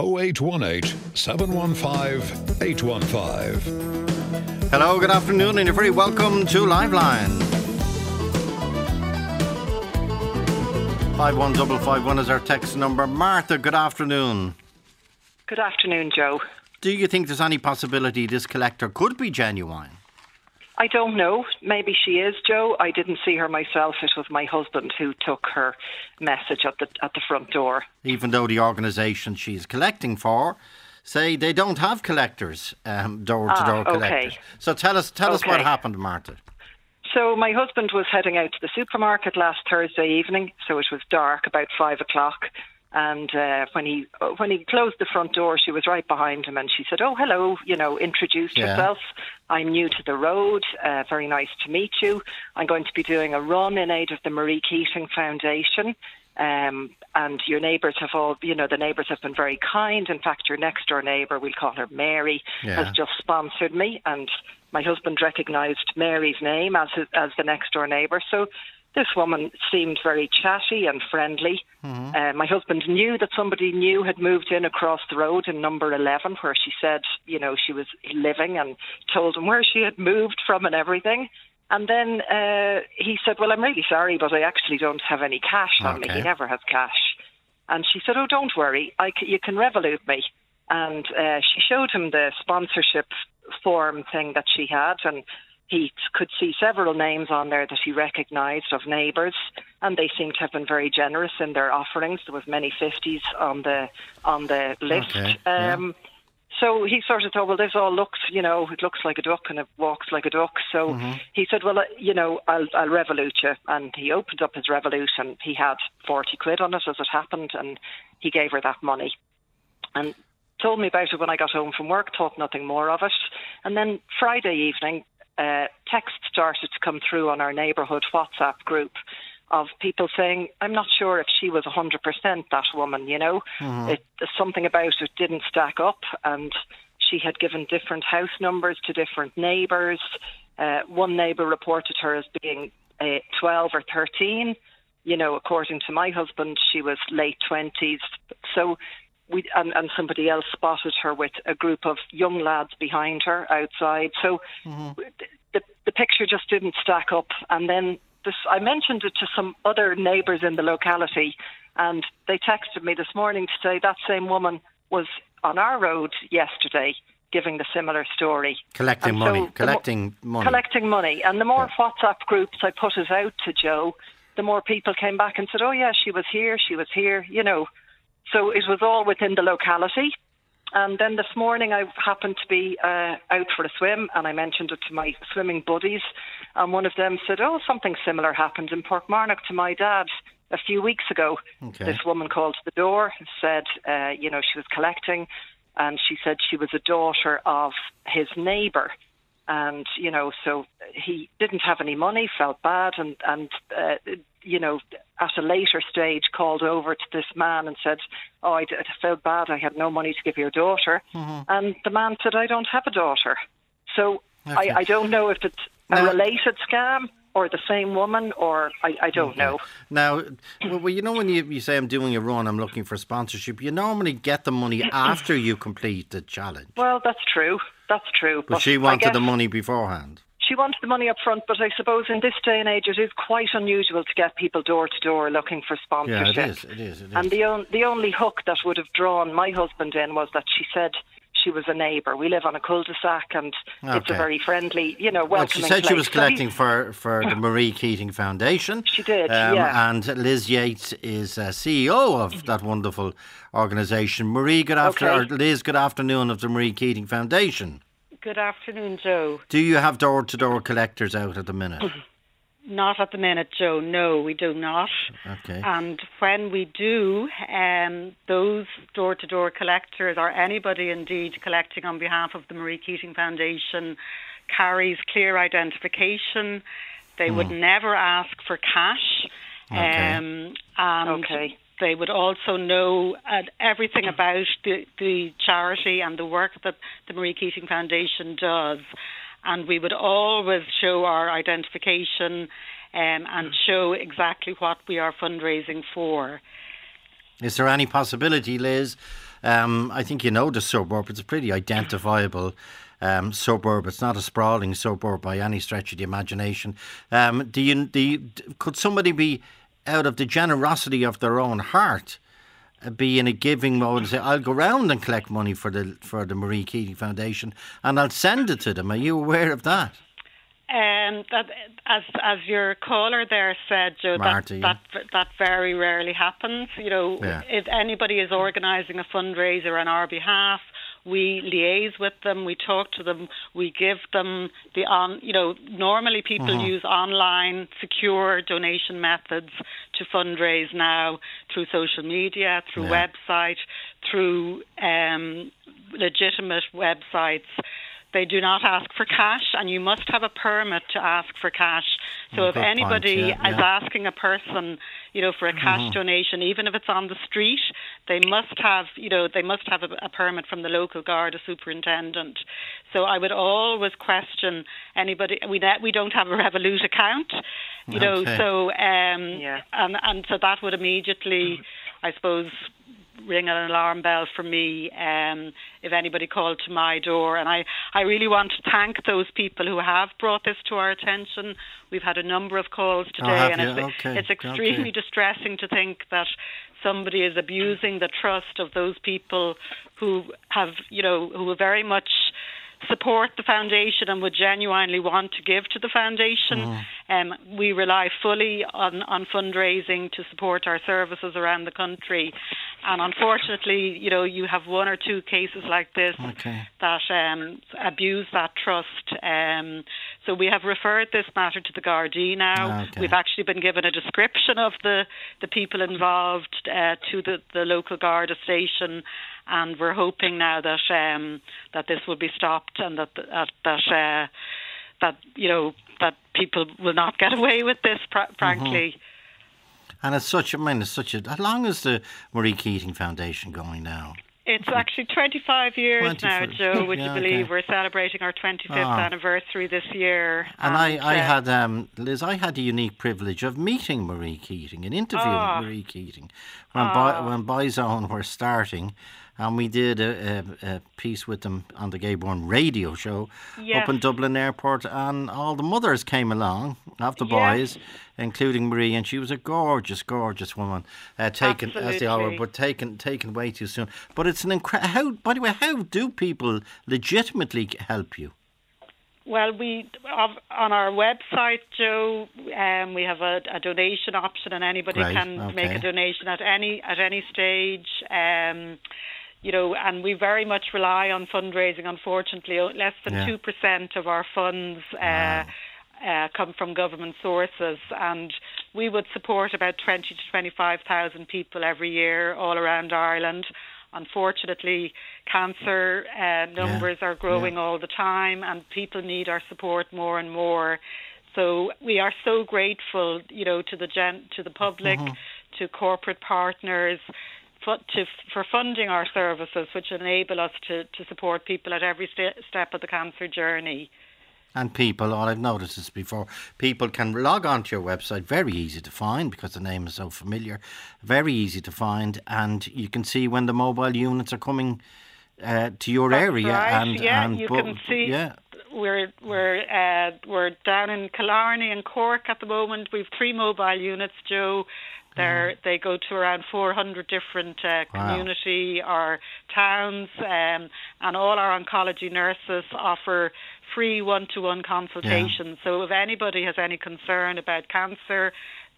0818 715 815. Hello, good afternoon, and you're very welcome to Liveline. 51551 is our text number. Martha, good afternoon. Good afternoon, Joe. Do you think there's any possibility this collector could be genuine? I don't know. Maybe she is, Joe. I didn't see her myself. It was my husband who took her message at the at the front door. Even though the organisation she's collecting for say they don't have collectors, door to door collectors. So tell us tell us what happened, Martha. So my husband was heading out to the supermarket last Thursday evening, so it was dark, about five o'clock. And uh, when he when he closed the front door, she was right behind him, and she said, "Oh, hello," you know, introduced yeah. herself. I'm new to the road. Uh, very nice to meet you. I'm going to be doing a run in aid of the Marie Keating Foundation. Um, and your neighbours have all, you know, the neighbours have been very kind. In fact, your next door neighbour, we'll call her Mary, yeah. has just sponsored me, and my husband recognised Mary's name as as the next door neighbour. So this woman seemed very chatty and friendly. Mm-hmm. Uh, my husband knew that somebody new had moved in across the road in number 11, where she said, you know, she was living and told him where she had moved from and everything. And then uh, he said, Well, I'm really sorry, but I actually don't have any cash on okay. me. He never has cash. And she said, Oh, don't worry, I c- you can Revolut me. And uh, she showed him the sponsorship form thing that she had. And he could see several names on there that he recognised of neighbours, and they seemed to have been very generous in their offerings. There was many fifties on the on the list. Okay. Um, yeah. So he sort of thought, well, this all looks, you know, it looks like a duck and it walks like a duck. So mm-hmm. he said, well, uh, you know, I'll, I'll Revolut you. And he opened up his Revolut and he had 40 quid on it as it happened. And he gave her that money. And told me about it when I got home from work, thought nothing more of it. And then Friday evening, uh, text started to come through on our neighbourhood WhatsApp group of people saying, I'm not sure if she was 100% that woman, you know. Mm-hmm. It, something about it didn't stack up, and she had given different house numbers to different neighbours. Uh, one neighbour reported her as being uh, 12 or 13. You know, according to my husband, she was late 20s. So we and, and somebody else spotted her with a group of young lads behind her outside. So mm-hmm. the the picture just didn't stack up. And then this, I mentioned it to some other neighbours in the locality, and they texted me this morning to say that same woman was on our road yesterday giving the similar story. Collecting and money, so collecting mo- money. Collecting money. And the more yeah. WhatsApp groups I put it out to Joe, the more people came back and said, oh, yeah, she was here, she was here, you know. So it was all within the locality. And then this morning I happened to be uh, out for a swim and I mentioned it to my swimming buddies. And one of them said, Oh, something similar happened in Portmarnock to my dad a few weeks ago. Okay. This woman called to the door and said, uh, You know, she was collecting. And she said she was a daughter of his neighbour and you know, so he didn't have any money, felt bad, and and uh, you know, at a later stage, called over to this man and said, "Oh, I, I felt bad. I had no money to give your daughter," mm-hmm. and the man said, "I don't have a daughter." So okay. I, I don't know if it's a related scam or the same woman, or I, I don't okay. know. Now, well, you know, when you, you say I'm doing a run, I'm looking for sponsorship, you normally get the money after you complete the challenge. Well, that's true. That's true. But, but she wanted the money beforehand. She wanted the money up front, but I suppose in this day and age it is quite unusual to get people door to door looking for sponsorship. Yeah, it is. It is. It is. And the, on, the only hook that would have drawn my husband in was that she said she was a neighbour. We live on a cul-de-sac, and okay. it's a very friendly, you know, welcoming. Well, she said place. she was collecting for for the Marie Keating Foundation. She did, um, yeah. And Liz Yates is uh, CEO of that wonderful organisation. Marie, good afternoon. Okay. Liz, good afternoon of the Marie Keating Foundation. Good afternoon, Joe. Do you have door-to-door collectors out at the minute? Not at the minute, Joe. No, we do not. Okay. And when we do, um, those door to door collectors, or anybody indeed collecting on behalf of the Marie Keating Foundation, carries clear identification. They would hmm. never ask for cash. Okay. Um, and okay. They would also know uh, everything about the, the charity and the work that the Marie Keating Foundation does and we would always show our identification um, and show exactly what we are fundraising for. Is there any possibility, Liz, Um, I think you know the suburb. It's a pretty identifiable um, suburb. It's not a sprawling suburb by any stretch of the imagination. Um, do you, do you, could somebody be out of the generosity of their own heart? Uh, be in a giving mode and say, I'll go round and collect money for the for the Marie Keating Foundation and I'll send it to them. Are you aware of that? Um, that as as your caller there said, Joe, Marty, that, that that very rarely happens. You know, yeah. if anybody is organising a fundraiser on our behalf, we liaise with them, we talk to them, we give them the on. You know, normally people mm-hmm. use online secure donation methods to fundraise now through social media, through yeah. website, through um, legitimate websites. They do not ask for cash, and you must have a permit to ask for cash. So, oh, if anybody point, yeah, is yeah. asking a person, you know, for a cash mm-hmm. donation, even if it's on the street, they must have, you know, they must have a, a permit from the local Garda superintendent. So, I would always question anybody. We we don't have a Revolut account, you okay. know, so um, yeah. and and so that would immediately, I suppose, ring an alarm bell for me um, if anybody called to my door. And I, I really want to thank those people who have brought this to our attention. We've had a number of calls oh, today, and it's, okay. it's extremely okay. distressing to think that somebody is abusing the trust of those people who have, you know, who are very much support the foundation and would genuinely want to give to the foundation. Mm. Um, we rely fully on, on fundraising to support our services around the country. And unfortunately, you know, you have one or two cases like this okay. that um, abuse that trust. Um, so we have referred this matter to the Gardaí now. Okay. We've actually been given a description of the, the people involved uh, to the, the local Garda station and we're hoping now that um, that this will be stopped and that that that, uh, that you know that people will not get away with this. Pr- frankly. Mm-hmm. And it's such. I mean, it's such a. How long is the Marie Keating Foundation going now? It's actually 25 years now, Joe. Would yeah, you believe okay. we're celebrating our 25th oh. Ah. anniversary this year? And, and I, I uh, had, um, Liz, I had the unique privilege of meeting Marie Keating and interviewing oh. Marie Keating when oh. By, when Boyzone were starting and we did a, a, a, piece with them on the Gay Byrne radio show yes. up in Dublin Airport, and all the mothers came along of the boys, yes. including Marie, and she was a gorgeous, gorgeous woman, uh, taken Absolutely. as they all were, but taken taken way too soon. But it's an incredible. How, by the way, how do people legitimately help you? Well, we on our website, Joe. Um, we have a, a, donation option, and anybody right, can okay. make a donation at any at any stage. Um, you know, and we very much rely on fundraising. Unfortunately, less than two yeah. percent of our funds uh, wow. uh, come from government sources, and we would support about twenty to twenty-five thousand people every year all around Ireland. Unfortunately, cancer uh, numbers yeah. are growing yeah. all the time, and people need our support more and more. So we are so grateful, you know, to the gen- to the public, mm-hmm. to corporate partners, to, for funding our services, which enable us to, to support people at every st- step of the cancer journey. And people, all I've noticed this before, people can log onto your website, very easy to find because the name is so familiar, very easy to find, and you can see when the mobile units are coming uh, to your That's area. Right. And, yeah, and you can see. Yeah. We're we're uh, we're down in Killarney and Cork at the moment. We've three mobile units, Joe, they they go to around 400 different uh, community wow. or towns, um, and all our oncology nurses offer free one-to-one consultations. Yeah. So if anybody has any concern about cancer,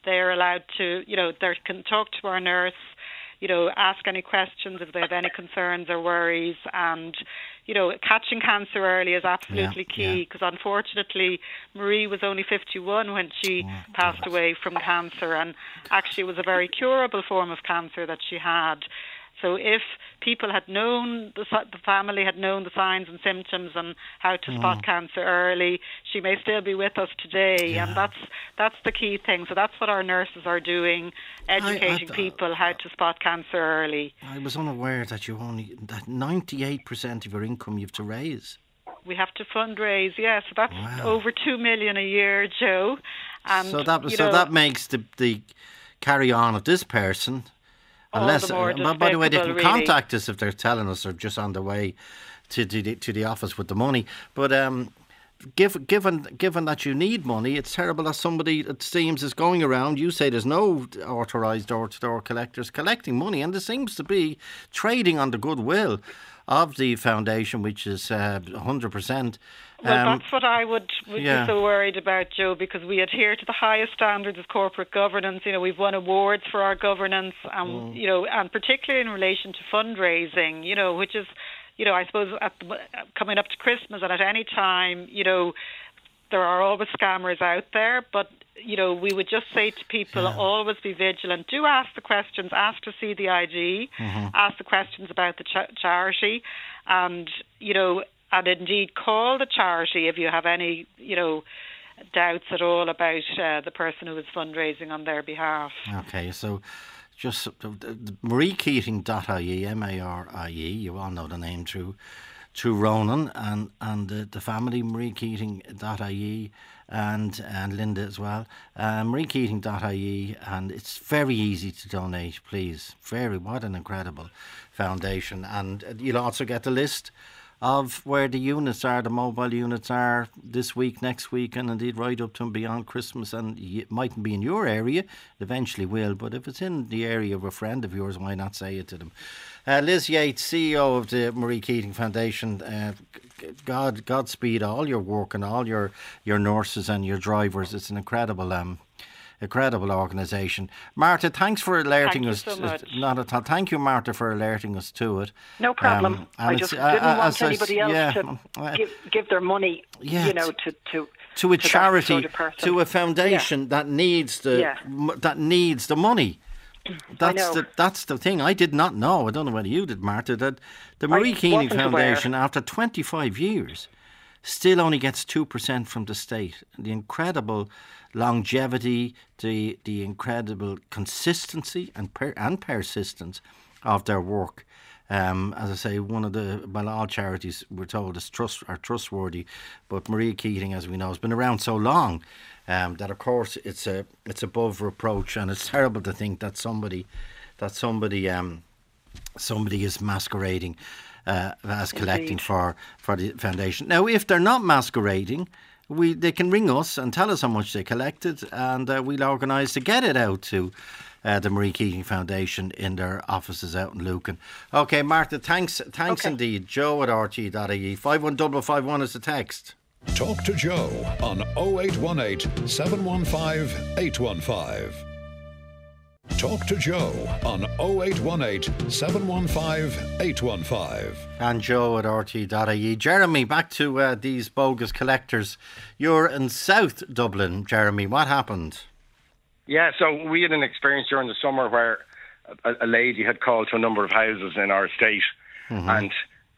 they're allowed to, you know, they can talk to our nurse you know, ask any questions if they have any concerns or worries. And, you know, catching cancer early is absolutely yeah, key because yeah. unfortunately Marie was only 51 when she oh, passed goodness. away from cancer and actually it was a very curable form of cancer that she had. So if people had known the, the family had known the signs and symptoms and how to mm. spot cancer early, she may still be with us today, yeah. and that's that's the key thing. So that's what our nurses are doing, educating I, I, people how to spot cancer early. I was unaware that you only that ninety eight percent of your income you have to raise. We have to fundraise, yes. Yeah, so that's wow. over two million a year, Joe. And, so that so know, that makes the the carry on of this person Unless, all the more uh, by the way, they can really. contact us if they're telling us they're just on the way to, to, the, to the office with the money. But um, given given given that you need money, it's terrible that somebody it seems is going around. You say there's no authorised door to door collectors collecting money, and there seems to be trading on the goodwill of the foundation, which is uh, hundred percent. Well, that's what I would, would yeah. be so worried about, Joe, because we adhere to the highest standards of corporate governance. You know, we've won awards for our governance, and you know, and particularly in relation to fundraising. You know, which is, you know, I suppose at the, coming up to Christmas and at any time, you know, there are always scammers out there, but you know, we would just say to people, Yeah. always be vigilant. Do ask the questions. Ask to see the ID. Ask the questions about the cha- charity, and you know, and indeed call the charity if you have any, you know, doubts at all about uh, the person who is fundraising on their behalf. Okay, so just uh, mariekeating.ie, M A R I E, you all know the name through, through Ronan and, and the, the family, mariekeating.ie, and, and Linda as well. Uh, mariekeating.ie, and it's very easy to donate, please. Very, what an incredible foundation. And you'll also get the list of where the units are, the mobile units are this week, next week, and indeed right up to and beyond Christmas. And it mightn't be in your area, it eventually will, but if it's in the area of a friend of yours, why not say it to them? Uh, Liz Yates, CEO of the Marie Keating Foundation, uh, God, Godspeed all your work and all your, your nurses and your drivers. It's an incredible um, incredible organisation. Martha, thanks for alerting you us. so much. Not at all. Thank you, Martha, for alerting us to it. No problem. Um, I just uh, didn't uh, want anybody else yeah, to uh, give, give their money, Yeah, you know, to to to a that charity, sort of to a foundation that needs the Yeah. m- that needs the money. That's the that's the thing. I did not know. I don't know whether you did, Martha, that the Marie Keating wasn't aware. Foundation, after 25 years, still only gets two percent from the state. The incredible longevity, the the incredible consistency and per, and persistence of their work. Um, as I say, one of the well, all charities we're told is trust are trustworthy, but Maria Keating, as we know, has been around so long um, that of course it's a it's above reproach, and it's terrible to think that somebody that somebody um, somebody is masquerading uh, as collecting Indeed. for for the foundation. Now, if they're not masquerading, we they can ring us and tell us how much they collected, and uh, we'll organise to get it out to. Uh, the Marie Keating Foundation in their offices out in Lucan. Okay, Martha, thanks, thanks Okay. indeed. Joe at RT.ie. 51551 is the text. Talk to Joe on 0818 715 815. Talk to Joe on 0818 715 815. And Joe at RT.ie. Jeremy, back to uh, these bogus collectors. You're in South Dublin, Jeremy. What happened? Yeah, so we had an experience during the summer where a, a lady had called to a number of houses in our estate and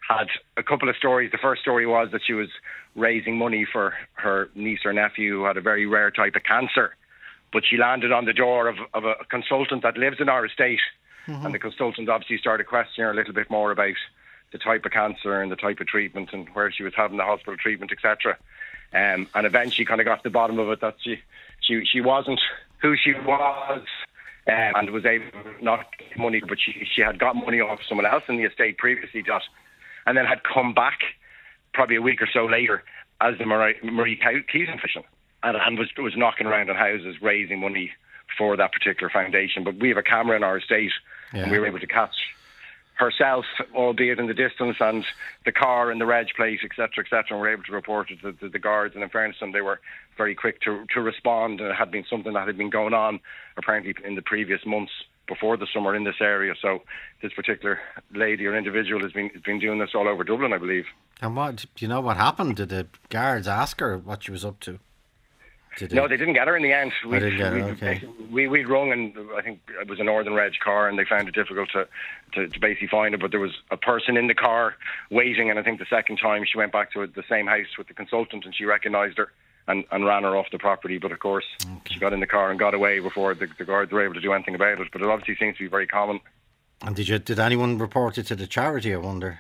had a couple of stories. The first story was that she was raising money for her niece or nephew who had a very rare type of cancer, but she landed on the door of, of a consultant that lives in our estate, and the consultant obviously started questioning her a little bit more about the type of cancer and the type of treatment and where she was having the hospital treatment, etc. Um, and eventually, kind of got to the bottom of it that she she she wasn't who she was, um, and was able to not get money, but she she had got money off someone else in the estate previously, got, and then had come back probably a week or so later as the Marie, Marie Keating Foundation, and, and was was knocking around on houses raising money for that particular foundation. But we have a camera in our estate, and we were able to catch herself, albeit in the distance, and the car and the reg plate, etc., etc., and we're able to report it to the, the guards. And in fairness, to them, they were very quick to to respond. And it had been something that had been going on apparently in the previous months before the summer in this area. So this particular lady or individual has been has been doing this all over Dublin, I believe. And what do you know what happened? Did the guards ask her what she was up to? No, they didn't get her in the end. We, didn't get her, we, okay. we we'd rung and I think it was a Northern Reg car, and they found it difficult to, to to basically find her. But there was a person in the car waiting, and I think the second time she went back to the same house with the consultant, and she recognised her. And, and ran her off the property, but of course she got in the car and got away before the, the guards were able to do anything about it. But it obviously seems to be very common. And did you did anyone report it to the charity? I wonder.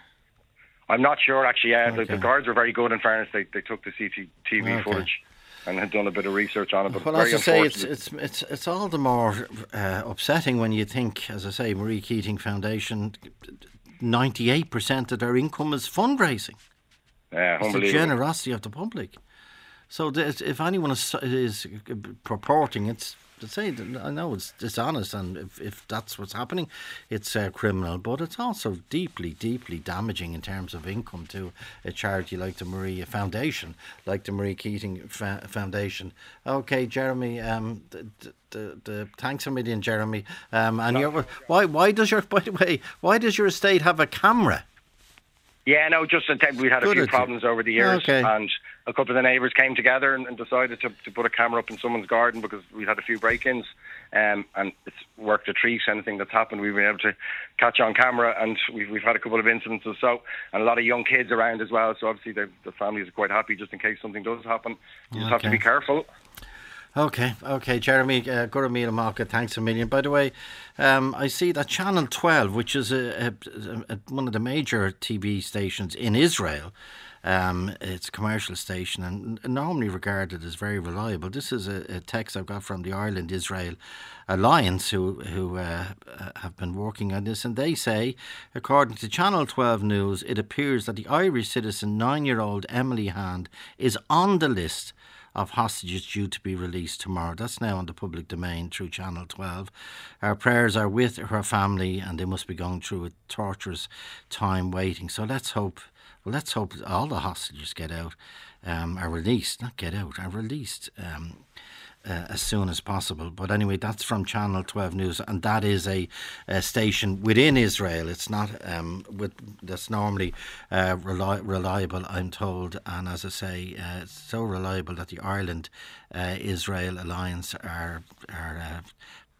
I'm not sure actually. Yeah, the, the guards were very good. In fairness, they they took the CCTV Okay. footage and had done a bit of research on it. But well, as I say, it's it's it's it's all the more uh, upsetting when you think, as I say, Marie Keating Foundation, ninety eight percent of their income is fundraising. Yeah, it's the generosity of the public. So if anyone is, is purporting, it's to say that I know it's dishonest, and if, if that's what's happening, it's uh, criminal. But it's also deeply, deeply damaging in terms of income to a charity like the Maria Foundation, like the Marie Keating Fa- Foundation. Okay, Jeremy. Um, the, the, the, thanks a million, Jeremy. Um, and no. why why does your by the way why does your estate have a camera? Yeah, no, just we had a Good few problems over the years, okay. and a couple of the neighbours came together and, and, decided to, to put a camera up in someone's garden because we had a few break-ins, um, and it's worked a treat. Anything that's happened, we've been able to catch on camera, and we've we've had a couple of incidents incidences. So, and a lot of young kids around as well. So obviously the the families are quite happy just in case something does happen. You just okay. have to be careful. Okay, okay, Jeremy uh, Guramila Market, thanks a million. By the way, um, I see that Channel 12, which is a, a, a, one of the major TV stations in Israel, um, it's a commercial station and normally regarded as very reliable. This is a, a text I've got from the Ireland Israel Alliance, who who uh, uh, have been working on this, and they say, according to Channel 12 News, it appears that the Irish citizen nine year old Emily Hand is on the list of hostages due to be released tomorrow. That's now on the public domain through Channel 12. Our prayers are with her family, and they must be going through a torturous time waiting. So let's hope. Well, let's hope all the hostages get out, um, are released, not get out, are released. Um, uh, as soon as possible. But anyway, that's from Channel 12 News, and that is a, a station within Israel. It's not um, with that's normally uh, reli- reliable, I'm told, and as I say, uh, it's so reliable that the Ireland uh, Israel alliance are are.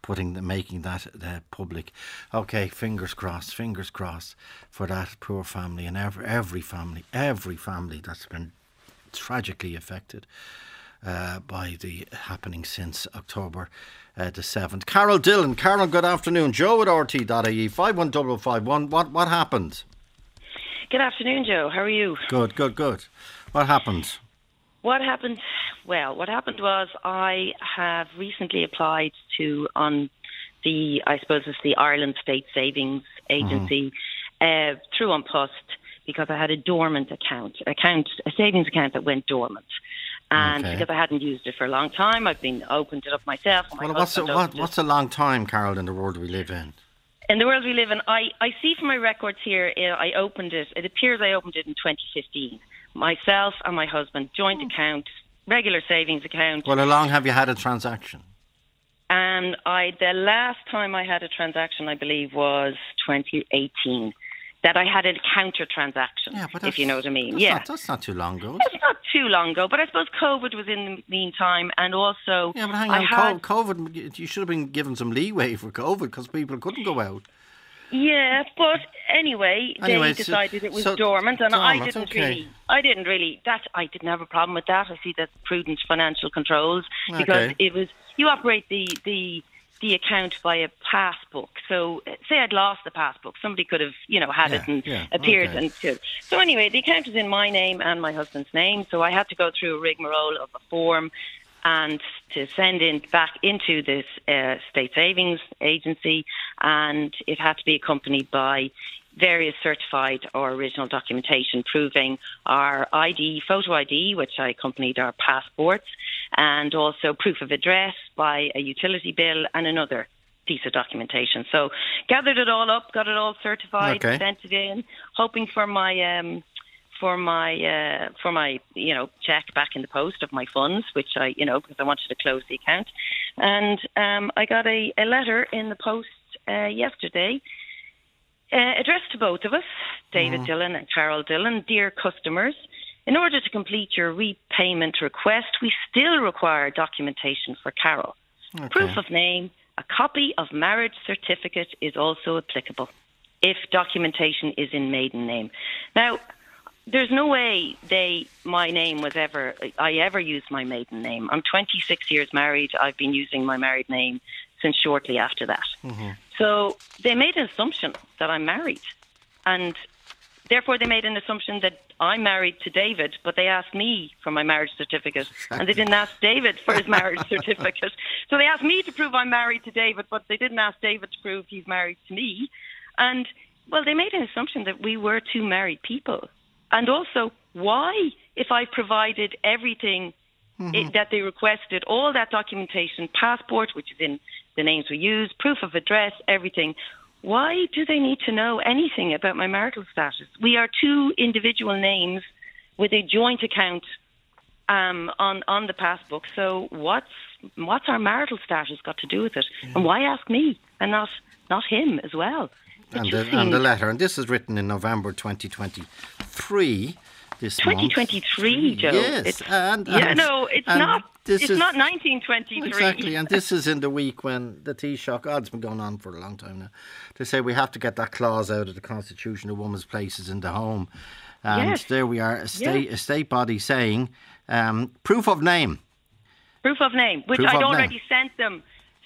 Putting the, making that uh, public. Okay, fingers crossed, fingers crossed for that poor family and every every family, every family that's been tragically affected uh, by the happening since October uh, the 7th. Carol Dillon. Carol, good afternoon. Joe at RT.ie, 51551. What, what happened? Good afternoon, Joe. How are you? Good, good, good. What happened? What happened? Well, what happened was I have recently applied to on the, I suppose it's the Ireland State Savings Agency mm-hmm. uh, through because I had a dormant account, account, a savings account that went dormant. And okay. because I hadn't used it for a long time, I've been opened it up myself. well, what's a, what, what's a long time, Carol, in the world we live in? In the world we live in, I, I see from my records here, uh, I opened it, it appears I opened it in 2015. Myself and my husband, joint oh. account, regular savings account. Well, how long have you had a transaction? And I, the last time I had a transaction, I believe, was 2018 that I had a counter transaction, yeah, if you know what I mean. That's yeah, not, that's not too long ago. It's not too long ago, but I suppose COVID was in the meantime, and also yeah, but hang on, had, COVID, you should have been given some leeway for COVID because people couldn't go out. Yeah, but anyway, anyway they decided it was so dormant, and dormant, I didn't okay. really, I didn't really that I didn't have a problem with that. I see that prudent financial controls because okay. it was you operate the the the account by a passbook. So, say I'd lost the passbook, somebody could have, you know, had yeah, it and yeah, appeared okay. and could. So anyway, the account is in my name and my husband's name. So I had to go through a rigmarole of a form and to send in back into this uh, state savings agency, and it had to be accompanied by various certified or original documentation proving our ID, photo ID, which I accompanied our passports, and also proof of address by a utility bill and another piece of documentation. So gathered it all up, got it all certified, okay. sent it in, hoping for my um, for my uh, for my you know check back in the post of my funds, which I you know because I wanted to close the account, and um, I got a, a letter in the post uh, yesterday uh, addressed to both of us, David mm. Dillon and Carol Dillon, dear customers. In order to complete your repayment request, we still require documentation for Carol. Okay. Proof of name, a copy of marriage certificate is also applicable if documentation is in maiden name. Now, there's no way they my name was ever I ever used my maiden name. I'm 26 years married. I've been using my married name since shortly after that. Mm-hmm. So they made an assumption that I'm married. And therefore, they made an assumption that I'm married to David, but they asked me for my marriage certificate, and they didn't ask David for his marriage certificate. So they asked me to prove I'm married to David, but they didn't ask David to prove he's married to me. And well, they made an assumption that we were two married people, and also why, if I provided everything mm-hmm. it, that they requested, all that documentation, passport, which is in the names we use, proof of address, everything why do they need to know anything about my marital status? We are two individual names with a joint account um, on on the passbook. So what's what's our marital status got to do with it? And why ask me and not not him as well? And the, and the letter, and this is written in November 2023 this 2023, month. Joe. Yes, it's, and, yeah, and, no, it's not. This it's is, not 1923. Exactly, and this is in the week when the Taoiseach, oh, it's been going on for a long time now, to say we have to get that clause out of the Constitution, a woman's place is in the home. And yes. there we are, a state, a state body saying um, proof of name. Proof of name, which proof I'd already name. sent them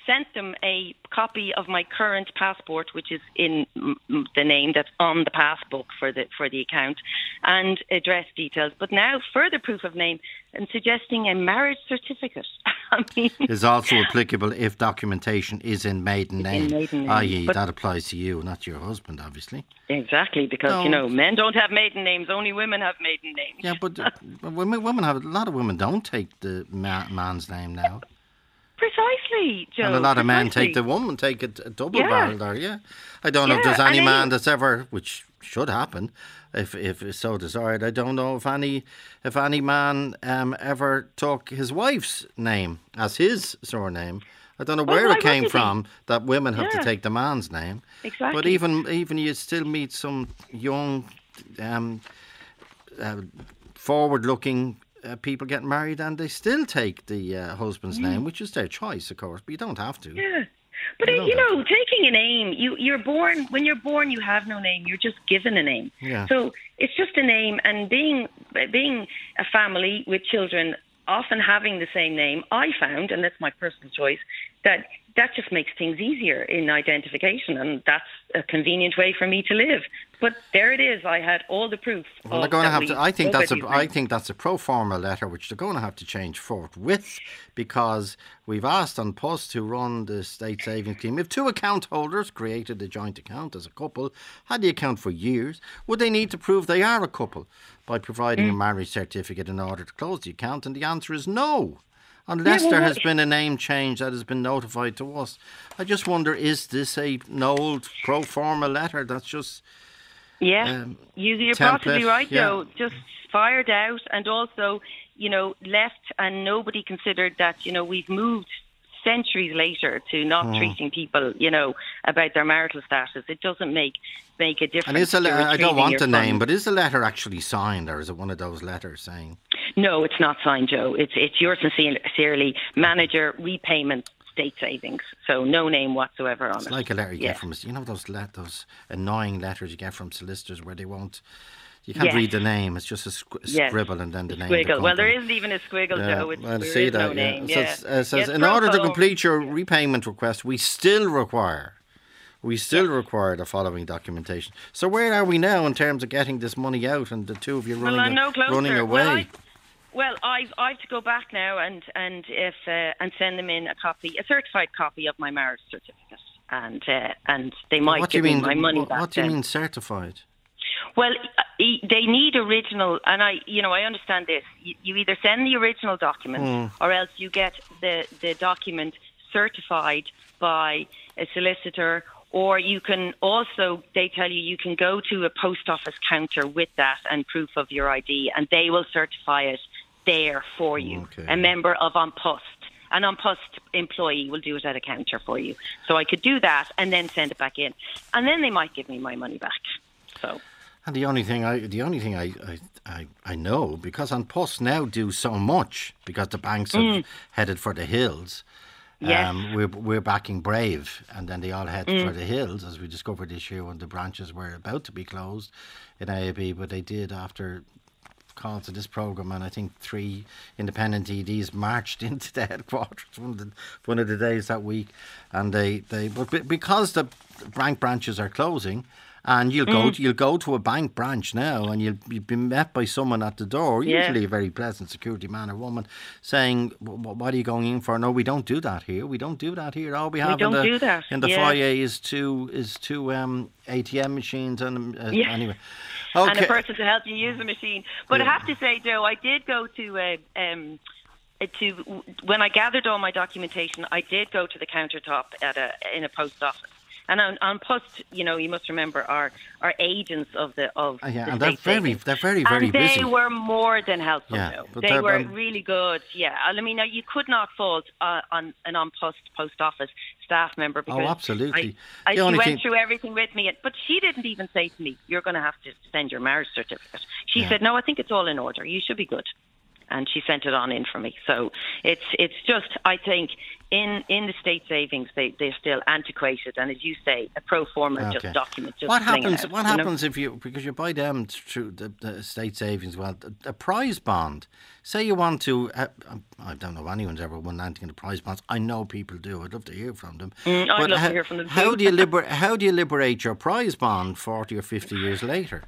sent them a copy of my current passport, which is in the name that's on the passbook for the for the account, and address details. But now further proof of name and suggesting a marriage certificate. I mean, is also applicable if documentation is in maiden name, name. i.e., that applies to you, not your husband, obviously. Exactly, because no. you know men don't have maiden names; only women have maiden names. Yeah, but uh, women, women have a lot of women don't take the ma- man's name now. Precisely, Joe. And a lot precisely. of men take the woman, take a, a double yeah. barrel there, yeah. I don't know yeah, if there's any man that's ever, which should happen, if if it's so desired. I don't know if any if any man um, ever took his wife's name as his surname. I don't know well, where it came from that women have yeah. to take the man's name. Exactly. But even even you still meet some young, um, uh, forward-looking uh, people get married and they still take the uh, husband's name, which is their choice, of course, but you don't have to. Yeah. But you, uh, you know, taking a name, you you're born when you're born, you have no name. You're just given a name. Yeah. So it's just a name, and being being a family with children, often having the same name, I found, and that's my personal choice, that that just makes things easier in identification, and that's a convenient way for me to live. But there it is. I had all the proof. Well, they're going to have to. I think that's a. I think that's a pro forma letter, which they're going to have to change forthwith, because we've asked An Post to run the state savings scheme. If two account holders created a joint account as a couple, had the account for years, would they need to prove they are a couple by providing mm. a marriage certificate in order to close the account? And the answer is no unless yeah, well, there has been a name change that has been notified to us. I just wonder, is this a an old pro forma letter that's just yeah, um, you, you're template. possibly right, yeah. Joe. Just fired out, and also, you know, left, and nobody considered that. You know, we've moved centuries later to not mm. treating people, you know, about their marital status. It doesn't make make a difference. And is a le- I don't want the name, but is the letter actually signed, or is it one of those letters saying? No, it's not signed, Joe. It's it's yours sincerely, manager repayment state savings. So no name whatsoever on it's it. It's like a letter you yeah. get from you know those those annoying letters you get from solicitors where they won't. You can't yes. read the name. It's just a, squ- yes. scribble and then the name. Squiggle. The well, there isn't even a squiggle, yeah. Joe. It's, well, see that, no yeah. name. So yeah. it says, uh, in order to complete your repayment request, we still require we still yes. require the following documentation. So where are we now in terms of getting this money out and the two of you running, well, no running away? Well, I, well, I've I've to go back now and and if uh, and send them in a copy, a certified copy of my marriage certificate, and uh, and they might what give me my money what, back. What do you then. mean certified? Well, they need original, and I, you know, I understand this. You, you either send the original document, mm. or else you get the the document certified by a solicitor or you can also, they tell you, you can go to a post office counter with that and proof of your ID, and they will certify it there for you. Okay. A member of An Post. An An Post employee will do it at a counter for you. So I could do that and then send it back in. And then they might give me my money back. So. And the only thing I, the only thing I, I, I, I know because An Post now do so much because the banks have mm. headed for the hills. Yes. Um, we're, we're backing Brave, and then they all head mm. for the hills, as we discovered this year when the branches were about to be closed in AIB, but they did after calls to this programme, and I think three independent TDs marched into the headquarters one of the, one of the days that week, and they, they but because the bank branches are closing, and you'll go to, you'll go to a bank branch now, and you'll, you'll be met by someone at the door, Yeah. usually a very pleasant security man or woman, saying, "Wh- wh- "What are you going in for?" No, we don't do that here. We don't do that here. All we have don't in the in the yeah. foyer is two is two um, ATM machines and uh, Yeah. anyway. and a person to help you use the machine. But I have to say, Joe, I did go to uh, um, uh, to when I gathered all my documentation. I did go to the countertop at a in a post office. And on, on post, you know, you must remember are are agents of the of Uh, yeah, the and they're very they're very very and they were more than helpful. Yeah, but they were um, really good. Yeah, I mean, now you could not fault uh, on an on post post office staff member because Oh, absolutely. I, I, she went thing- through everything with me, but she didn't even say to me, "You're going to have to send your marriage certificate." She Yeah. said, "No, I think it's all in order. You should be good." And she sent it on in for me. So it's it's just I think in in the state savings they they're still antiquated, and as you say, a pro forma Okay. just document. Just what happens? out, What you know? happens if you because you buy them through the, the state savings? Well, a, a prize bond. Say you want to. Uh, I don't know anyone's ever won anything in a prize bonds. I know people do. I'd love to hear from them. Mm, I'd love to hear from them How do you liber- How do you liberate your prize bond forty or fifty years later?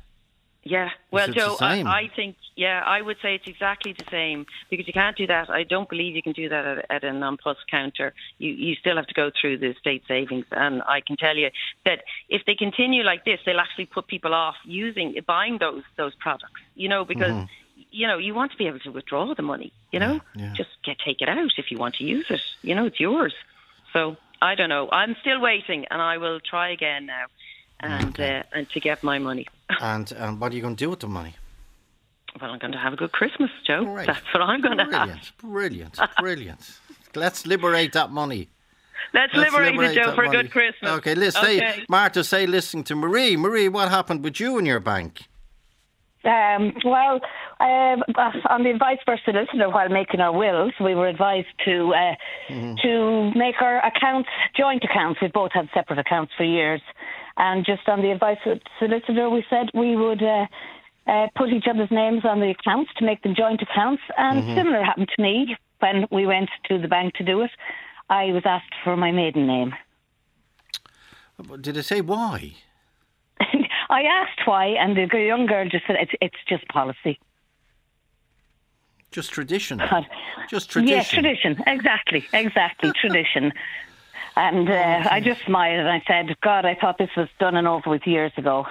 Yeah, well, Joe. I, I think, yeah, I would say it's exactly the same because you can't do that. I don't believe you can do that at, at a An Post counter. You you still have to go through the state savings, and I can tell you that if they continue like this, they'll actually put people off using buying those those products. You know, because you know you want to be able to withdraw the money. You know, Mm-hmm. yeah. just get take it out if you want to use it. You know, it's yours. So I don't know. I'm still waiting, and I will try again now, and uh, and to get my money. And and what are you going to do with the money? Well, I'm going to have a good Christmas, Joe. Great. That's what I'm going to have. Brilliant, brilliant, brilliant. Let's liberate that money. Let's, Let's liberate, liberate it, Joe, that for a good Christmas. Okay, let's Okay. say Martha, say listening to Marie. Marie, what happened with you and your bank? Um, well, um, on the advice of our solicitor while making our wills, we were advised to uh, to make our accounts joint accounts. We've both had separate accounts for years, and just on the advice of the solicitor, we said we would. Uh, uh, put each other's names on the accounts to make them joint accounts, and similar happened to me when we went to the bank to do it. I was asked for my maiden name. Did it say why? I asked why, and the young girl just said it's it's just policy. Just tradition. God. Just tradition. Yes, tradition. Exactly, exactly, tradition. And uh, I just smiled and I said, God, I thought this was done and over with years ago.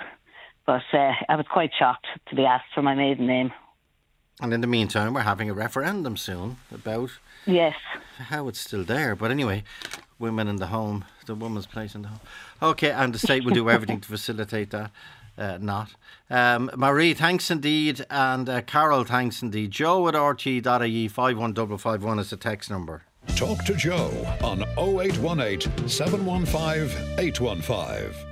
But uh, I was quite shocked to be asked for my maiden name. And in the meantime, we're having a referendum soon about Yes. how it's still there. But anyway, women in the home, the woman's place in the home. Okay, and the state will do everything to facilitate that. Uh, not. Um, Marie, thanks indeed. And uh, Carol, thanks indeed. Joe at rt.ie 51551 is the text number. Talk to Joe on 0818 715 815.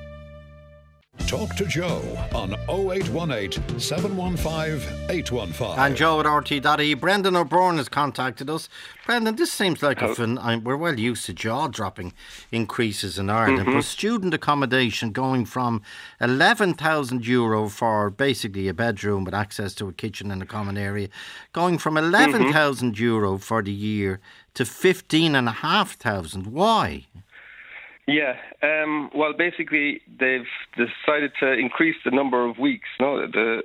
Talk to Joe on 0818 715 815. And Joe at RT.E. Brendan O'Brien has contacted us. Brendan, this seems like a fun. I'm, we're well used to jaw dropping increases in Ireland, mm-hmm. but student accommodation going from 11,000 euro for basically a bedroom with access to a kitchen and a common area, going from mm-hmm. 11,000 euro for the year to 15,500. Why? Yeah. Um, well, basically, they've decided to increase the number of weeks. No, the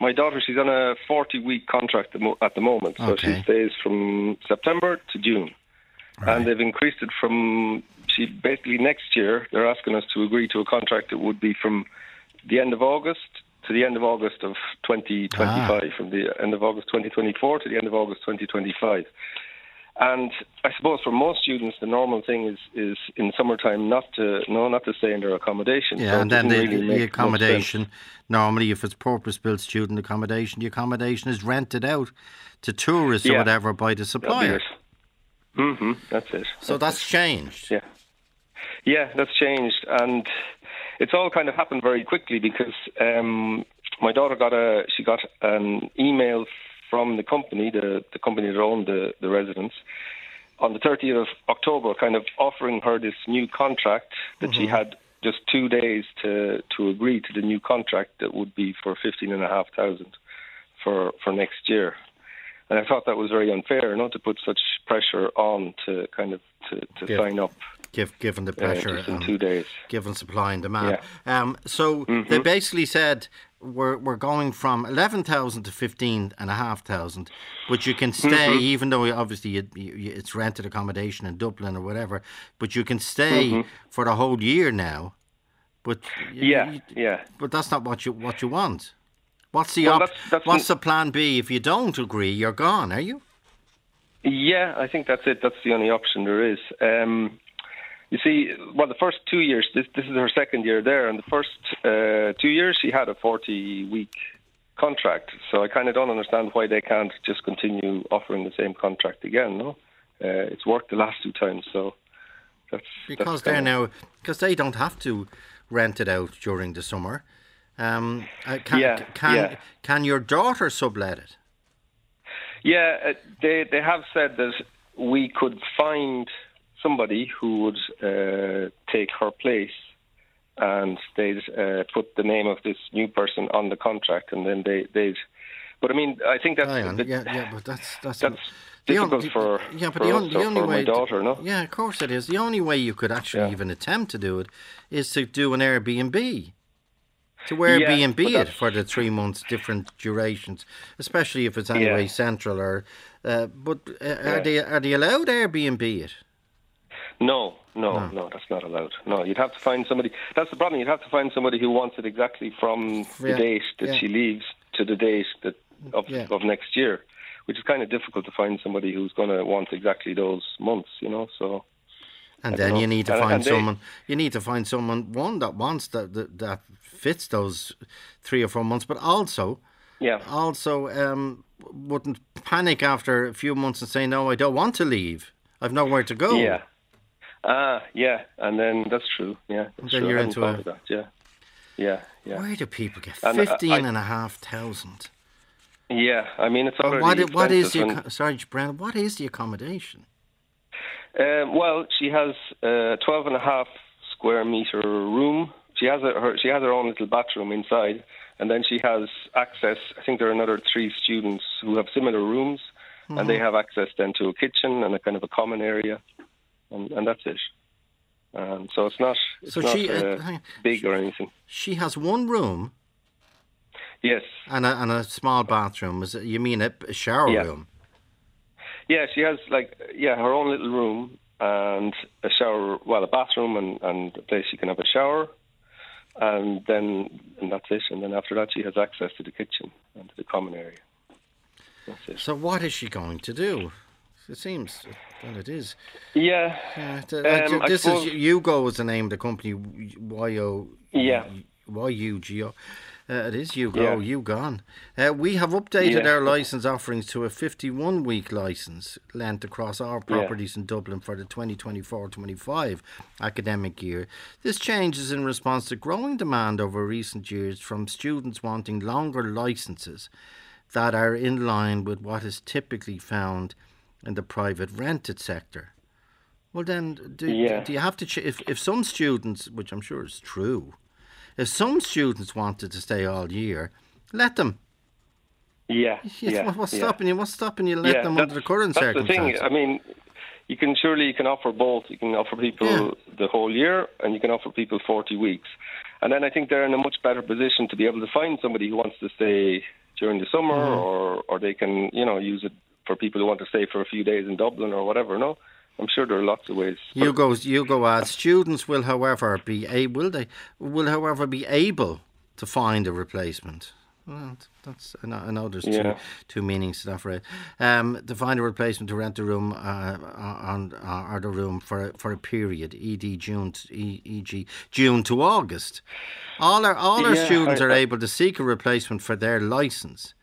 my daughter she's on a forty-week contract at the mo- at the moment, so Okay. she stays from September to June, and they've increased it from. She basically next year they're asking us to agree to a contract that would be from the end of August to the end of August of 2025, from the end of August 2024 to the end of August 2025. And I suppose for most students, the normal thing is, is in summertime not to no not to stay in their accommodation. Yeah, So and then the, really the accommodation, normally, if it's purpose built student accommodation, the accommodation is rented out to tourists or whatever by the supplier. Mhm, that's it. So that's changed. Yeah. Yeah, that's changed, and it's all kind of happened very quickly because um, my daughter got a she got an email from the company, the the company that owned the the residence, on the 30th of October, kind of offering her this new contract that she mm-hmm. had just two days to to agree to the new contract that would be for fifteen and a half thousand for for next year. And I thought that was very unfair, not to put such pressure on to kind of to, to Yeah. sign up give, given the pressure. Uh, in two days. Given supply and demand. Yeah. Um, so mm-hmm. they basically said we're, we're going from 11,000 to 15,500, but you can stay, mm-hmm. even though obviously you, you, it's rented accommodation in Dublin or whatever, but you can stay mm-hmm. for the whole year now. But yeah, you, yeah. But that's not what you what you want. What's the well, op- that's, that's what's the plan B if you don't agree? You're gone, are you? Yeah, I think that's it. That's the only option there is. Um, you see, well, the first two years, this, this is her second year there, and the first uh, two years she had a 40 week contract. So I kind of don't understand why they can't just continue offering the same contract again. No, uh, it's worked the last two times, so that's because that's they're now because they don't have to rent it out during the summer. Um, uh, can, yeah, can yeah. can your daughter sublet it? Yeah, uh, they they have said that we could find somebody who would uh, take her place and they'd uh, put the name of this new person on the contract and then they, they'd. But I mean, I think that's. The, yeah, yeah, but that's. That's, that's difficult only, for, yeah, but for, the, only, the only way daughter, no? Yeah, of course it is. The only way you could actually yeah. even attempt to do it is to do an Airbnb. To Airbnb yeah, it for the three months, different durations, especially if it's anyway yeah. central or. Uh, but uh, are they are they allowed Airbnb it? No, no, no, no, that's not allowed. No, you'd have to find somebody. That's the problem. You'd have to find somebody who wants it exactly from the date that yeah. she leaves to the date that of yeah. of next year, which is kind of difficult to find somebody who's going to want exactly those months. You know, so. And then you need to and, find and someone. They, you need to find someone one that wants that, that that fits those three or four months, but also, yeah, also um, wouldn't panic after a few months and say, "No, I don't want to leave. I've nowhere to go." Yeah, Ah, yeah, and then that's true. Yeah, that's then true. you're into a... that. Yeah, yeah, yeah. Where do people get and fifteen I, and a half thousand? Yeah, I mean it's already. What, what is the when... sorry, Brendan? What is the accommodation? Um, well, she has a twelve and a half square meter room. She has a, her she has her own little bathroom inside, and then she has access. I think there are another three students who have similar rooms, mm-hmm. and they mm-hmm. have access then to a kitchen and a kind of a common area and, and that's it. Um, so it's not it's so not she, uh, uh big or anything. She has one room. Yes. And a, and a small bathroom. Is it, you mean a, a shower yeah. room? Yeah, she has like yeah her own little room and a shower, well a bathroom and and a place she can have a shower, and then and that's it. And then after that, she has access to the kitchen and to the common area. So what is she going to do? It seems. Well, it is. Yeah. yeah the, um, this is Yugo is the name of the company. Y O. Yeah. Y U G O. Uh, it is Yugo. Yeah. You gone. Uh, we have updated yeah. our license offerings to a 51 week license lent across our properties yeah. in Dublin for the 2024 25 academic year. This change is in response to growing demand over recent years from students wanting longer licenses that are in line with what is typically found in the private rented sector. Well, then, do, yeah. do you have to, ch- if, if some students, which I'm sure is true, if some students wanted to stay all year, let them. Yeah. yeah what's yeah. stopping you? What's stopping you? Let yeah, them under the current that's circumstances. the thing. I mean, you can surely you can offer both. You can offer people yeah. the whole year, and you can offer people 40 weeks. And then I think they're in a much better position to be able to find somebody who wants to stay during the summer, mm-hmm. or or they can you know use it for people who want to stay for a few days in Dublin or whatever. No, I'm sure there are lots of ways. You go, you go. As students will, however, be a will they will, however, be able to find a replacement. Well, that's I know, I know there's yeah. two two meanings to that phrase. Um, to find a replacement to rent the room uh, on uh, or the room for for a period, e.d. June, to, e.g. June to August. All our all our yeah, students I, are I, able to seek a replacement for their license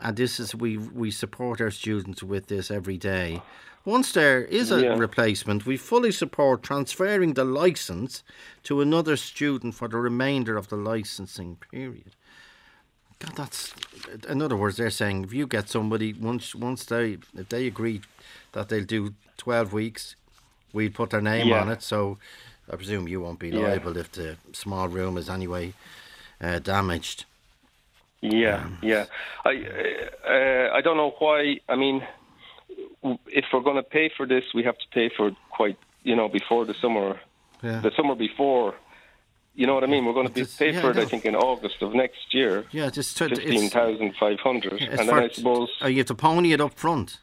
and this is we we support our students with this every day. Once there is a yeah. replacement, we fully support transferring the license to another student for the remainder of the licensing period. God, that's in other words, they're saying if you get somebody once once they if they agree that they'll do twelve weeks, we put their name yeah. on it. So I presume you won't be liable yeah. if the small room is anyway uh, damaged. Yeah, um, yeah. I uh, I don't know why. I mean, if we're going to pay for this, we have to pay for it quite you know, before the summer, Yeah. the summer before. You know what I mean? We're going to be It's- paid yeah, for I it, I think, in August of next year. Yeah, just Fifteen thousand five hundred, and then I suppose oh, you have to pony it up front.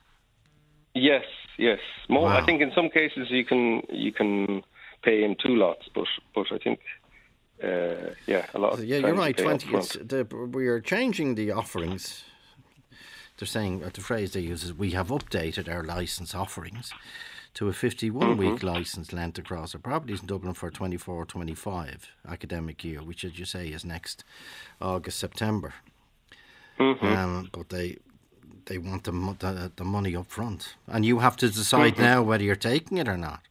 yes, yes. More, Wow. I think in some cases you can you can pay in two lots, but but I think uh, yeah, a lot. Of Yeah, you're right. Twenty. It's, the, we are changing the offerings. They're saying uh, the phrase they use is we have updated our license offerings to a 51 week Mm-hmm. license lent across our properties in Dublin for 24 25 academic year, which, as you say, is next August September. Mm-hmm. Um, but they they want the, the the money up front, and you have to decide Mm-hmm. now whether you're taking it or not.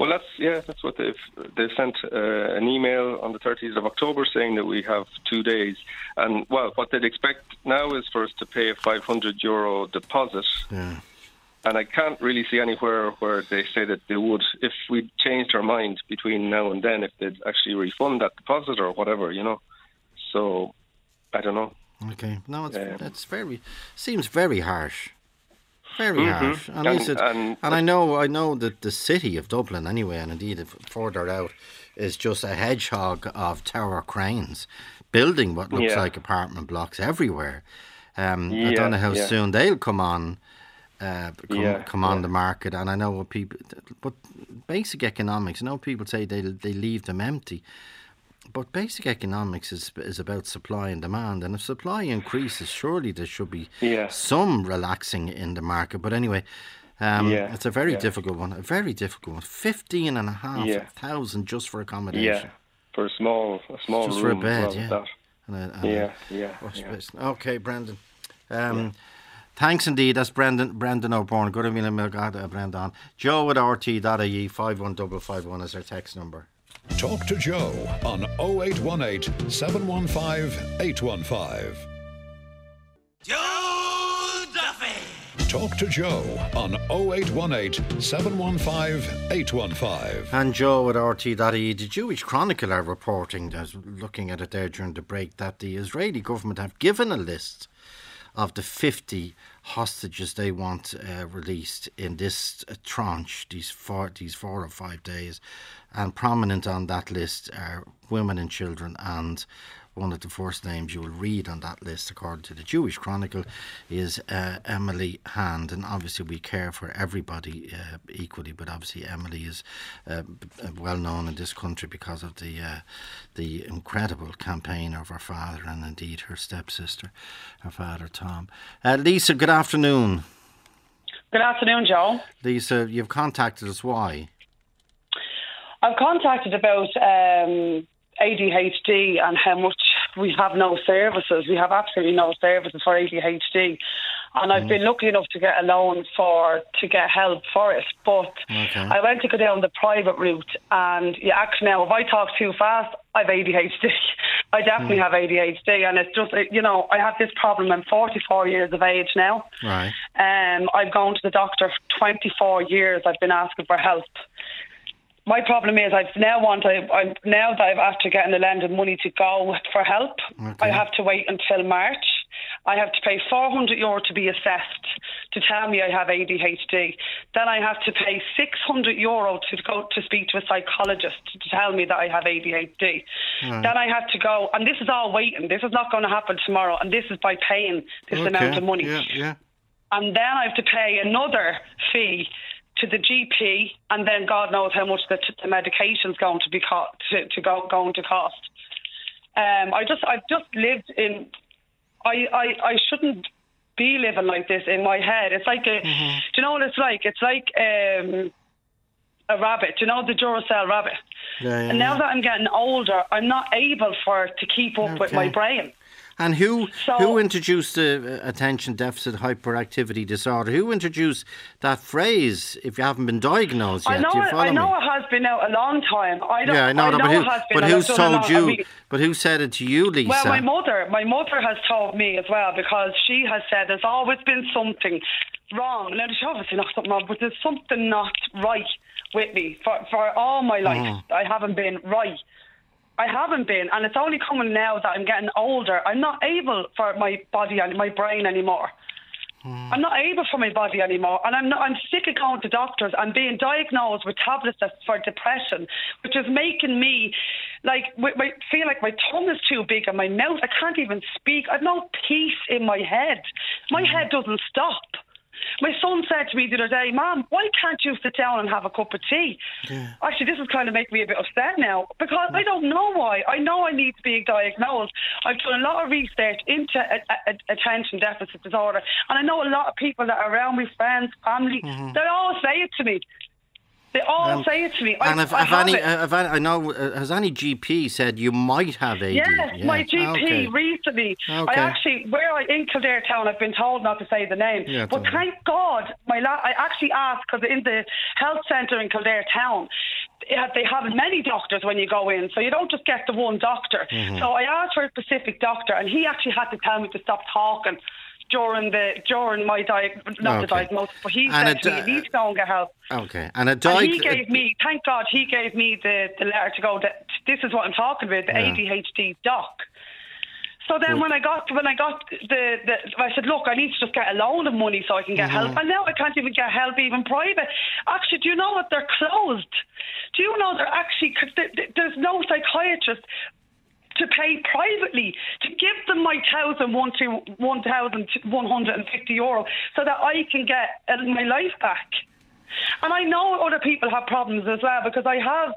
Well, that's yeah, that's what they've they've sent uh, an email on the 30th of October saying that we have two days, and well, what they'd expect now is for us to pay a 500 euro deposit, Yeah. and I can't really see anywhere where they say that they would, if we changed our mind between now and then, if they'd actually refund that deposit or whatever, you know. So, I don't know. Okay. No, it's Um, that's very seems very harsh. Very Mhm. harsh. And, I And- said, and- and I know I know that the city of Dublin anyway, and indeed further out, is just a hedgehog of tower cranes, building what looks Yeah. like apartment blocks everywhere. Um, I don't know how yeah. soon they'll come on. Uh, come, Yeah, come on yeah. the market, and I know what people, but basic economics. I know people say they they leave them empty, but basic economics is is about supply and demand, and if supply increases, surely there should be Yeah. some relaxing in the market. But anyway, um, Yeah, it's a very yeah. difficult one. A very difficult one. Fifteen and a half thousand just for accommodation. Yeah, for a small a small Just for a bed, yeah. That. And a- and Yeah, yeah, wash yeah. basin. Okay, Brendan. Um, Thanks indeed. That's Brendan Brendan O'Byrne. Good evening, Milgada Brendan. Joe at RTE.ie 51551 is our text number. Talk to Joe on 0818 715 815. Joe Duffy. Talk to Joe on 0818 715 815. And Joe at RTE.ie, the Jewish Chronicle are reporting, I was looking at it there during the break, that the Israeli government have given a list of the 50 hostages they want uh, released in this uh, tranche, these four, these four or five days. And prominent on that list are women and children and one of the first names you will read on that list, according to the Jewish Chronicle, is uh, Emily Hand. And obviously, we care for everybody uh, equally, but obviously, Emily is uh, well known in this country because of the uh, the incredible campaign of her father and indeed her stepsister, her father Tom. Uh, Lisa, good afternoon. Good afternoon, Joe. Lisa, you've contacted us. Why? I've contacted about um, ADHD and how much we have no services. We have absolutely no services for ADHD. And I've been lucky enough to get a loan for to get help for it. But Okay. I went to go down the private route and you actually now if I talk too fast, I've ADHD. I definitely have ADHD and it's just you know, I have this problem. I'm forty four years of age now. Right. Um, I've gone to the doctor for 24 years. I've been asking for help. My problem is I've now want I, I'm now that I've after getting the lending money to go for help. Okay. I have to wait until March. I have to pay 400 euro to be assessed to tell me I have ADHD. Then I have to pay 600 euro to go to speak to a psychologist to tell me that I have ADHD. Then I have to go, and this is all waiting. This is not going to happen tomorrow, and this is by paying this amount of money Yeah, yeah. and then I have to pay another fee to the GP, and then God knows how much the, the medication's going to be co- to, to go going to cost. Um, I just I've just lived in. I, I I shouldn't be living like this in my head. It's like a. Mm-hmm. Do you know what it's like? It's like um, a rabbit. Do you know the Duracell rabbit? Yeah, yeah, and now yeah. that I'm getting older, I'm not able for to keep up with my Okay. brain. And who So- who introduced the uh, attention deficit hyperactivity disorder? Who introduced that phrase? If you haven't been diagnosed yet, I know, do you it, follow I know me? it has been out a long time. I don't, yeah, I know, that, but it who, has been. but who's told lot. I you? mean, but who said it to you, Lisa? well, my mother, my mother has told me as well because she has said there's always been something wrong. Now, there's obviously not something wrong, but there's something not right with me for for all my life. Mm-hmm. I haven't been right. I haven't been, and it's only coming now that I'm getting older. I'm not able for my body and my brain anymore. Hmm. I'm not able for my body anymore, and I'm not, I'm sick of going to doctors. I'm being diagnosed with tablets for depression, which is making me like feel like my tongue is too big and my mouth. I can't even speak. I've no peace in my head. My hmm. head doesn't stop. My son said to me the other day, Mom, why can't you sit down and have a cup of tea? Actually, this is kind of making me a bit upset now because I don't know why. I know I need to be diagnosed. I've done a lot of research into a, a, attention deficit disorder, and I know a lot of people that are around me, friends, family, mm-hmm. they all say it to me. They all say it to me. I, and if, I if have any, it. if any, I know, has any GP said you might have AD? Yes, Yeah. my GP Okay. recently. I actually, where I in Kildare town, I've been told not to say the name. Yeah, but thank God, my la- I actually asked because in the health centre in Kildare town, they have, they have many doctors when you go in, so you don't just get the one doctor. Mm-hmm. So I asked for a specific doctor, and he actually had to tell me to stop talking. During the during my diag not the diagnosis, but he And said it, to me, uh, "You need to go and get help." Okay. And a And he gave me, thank God, he gave me the, the letter to go. That this is what I'm talking about, the Yeah. ADHD doc. So then, when I got when I got the, the, I said, look, I need to just get a loan of money so I can get Mm-hmm. help. And now I can't even get help, even private. Actually, do you know what? They're closed. Do you know they're actually? Cause th- th- there's no psychiatrist to pay privately to give them my thousand one to one thousand one hundred and fifty euro so that I can get uh, my life back. And I know other people have problems as well because I have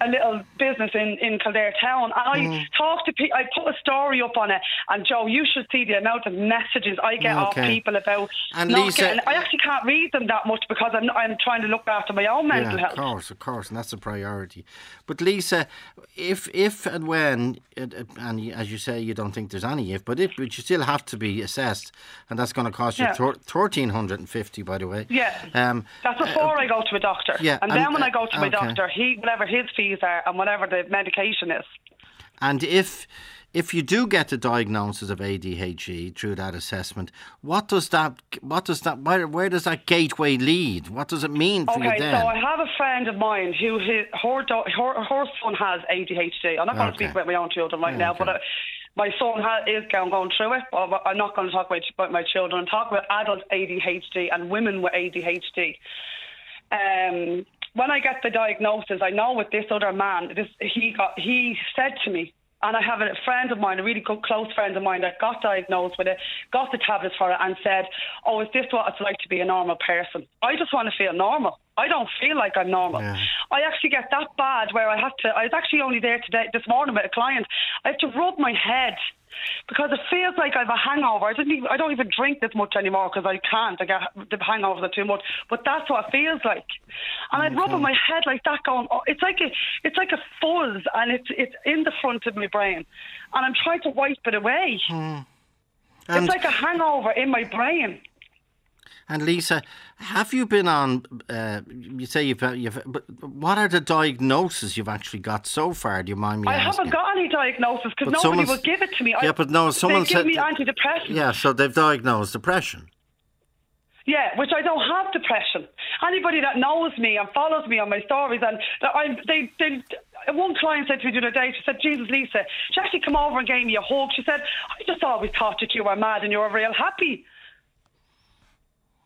a little business in, in Kildare town and I Mm. talk to people, I put a story up on it and Joe, you should see the amount of messages I get off people about And not Lisa- getting, I actually can't read them that much because I'm, I'm trying to look after my own mental yeah, health. of course, of course, and that's a priority. But Lisa, if if and when, and as you say, you don't think there's any if, but if, but you still have to be assessed, and that's going to cost you Yeah. thirteen hundred and fifty, by the way. Yeah. Um, That's before I go to a doctor. yeah, And and, then when uh, I go to my okay. doctor, he whatever his fees are and whatever the medication is. And if if you do get the diagnosis of ADHD through that assessment, what does that what does that where, where does that gateway lead? What does it mean for you Okay, so I have a friend of mine who his, her, her her son has ADHD. I'm not going to speak about my own children right Yeah, now, okay. but uh, my son ha- is going, going through it. But I'm not going to talk about, about my children. I'm talking about adult ADHD and women with ADHD. Um, when I get the diagnosis, I know with this other man, this he got he said to me, and I have a friend of mine, a really good close friend of mine that got diagnosed with it, got the tablets for it, and said, "Oh, is this what it's like to be a normal person?" I just want to feel normal. I don't feel like I'm normal. Yeah. I actually get that bad where I have to. I was actually only there today this morning with a client. I have to rub my head because it feels like I've a hangover. I didn't even, I don't even drink this much anymore because I can't. I get the hangovers are too much. But that's what it feels like. And I'm mm, rubbing my head like that, going, oh, it's like a, it's like a fuzz, and it's it's in the front of my brain, and I'm trying to wipe it away. Hmm. And- it's like a hangover in my brain. And Lisa, have you been on? Uh, you say you've, you've. But what are the diagnoses you've actually got so far? Do you mind me I asking? haven't got any diagnosis because nobody will give it to me. Yeah, I, but no, someone they give me antidepressants. Yeah, so they've diagnosed depression. Yeah, which I don't have depression. Anybody that knows me and follows me on my stories, and that I, they, they, one client said to me the other day, she said, Jesus, Lisa, she actually came over and gave me a hug. She said, I just always thought that you were mad and you were real happy.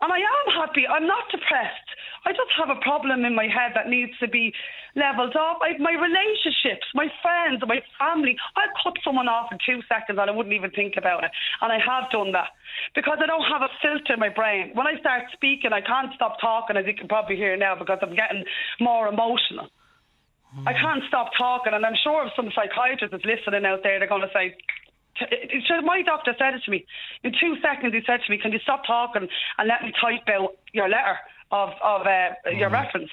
And I am happy. I'm not depressed. I just have a problem in my head that needs to be levelled off. I, my relationships, my friends, my family. I'd cut someone off in two seconds and I wouldn't even think about it. And I have done that because I don't have a filter in my brain. When I start speaking, I can't stop talking, as you can probably hear now, because I'm getting more emotional. I hmm. can't stop talking, and I'm sure if some psychiatrist is listening out there, they're going to say, so my doctor said it to me. In two seconds, he said to me, "Can you stop talking and let me type out your letter of of uh, your reference?"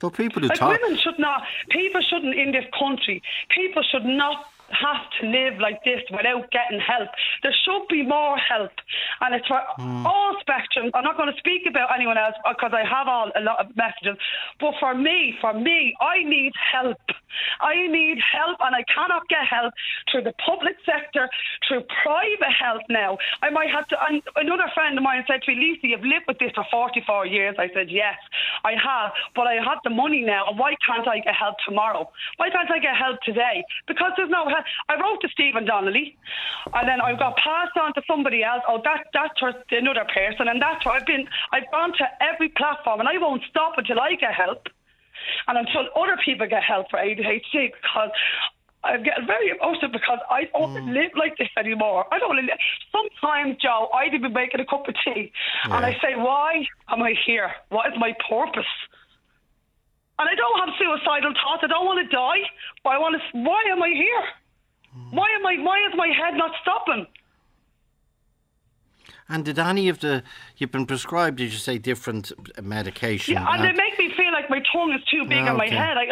So people who Like talk. women should not. People shouldn't in this country. People should not have to live like this without getting help. There should be more help, and it's for hmm. all spectrums. I'm not going to speak about anyone else uh, because I have all a lot of messages. But for me, for me, I need help. I need help, and I cannot get help through the public sector, through private help now. I might have to. And another friend of mine said to me, Lisa, you've lived with this for 44 years. I said, yes, I have, but I have the money now, and why can't I get help tomorrow? Why can't I get help today? Because there's no help. I wrote to Stephen Donnelly, and then I got passed on to somebody else. Oh, that that's her, another person, and that's why I've been. I've gone to every platform, and I won't stop until I get help, and until other people get help for ADHD because. I'm getting very emotional because I don't Mm. live like this anymore. I don't live. Sometimes, Joe, I'd be making a cup of tea, and I say, "Why am I here? What is my purpose?" And I don't have suicidal thoughts. I don't want to die, but I want to. Why am I here? Why am I? Why is my head not stopping? And did any of the you've been prescribed? Did you say different uh, medication? Yeah, and they make me feel like my tongue is too big on my Okay. head. I,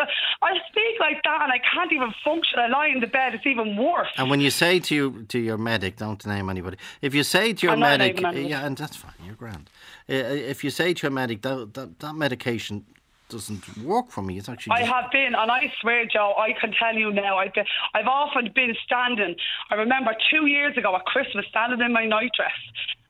I speak like that, and I can't even function. I lie in the bed. It's even worse. And when you say to you, to your medic, don't name anybody. If you say to your I'm medic, yeah, and that's fine, you're grand. Uh, if you say to your medic that that, that medication doesn't work for me, it's actually. I have been, and I swear, Joe, I can tell you now. I've been, I've often been standing. I remember two years ago at Christmas, standing in my nightdress,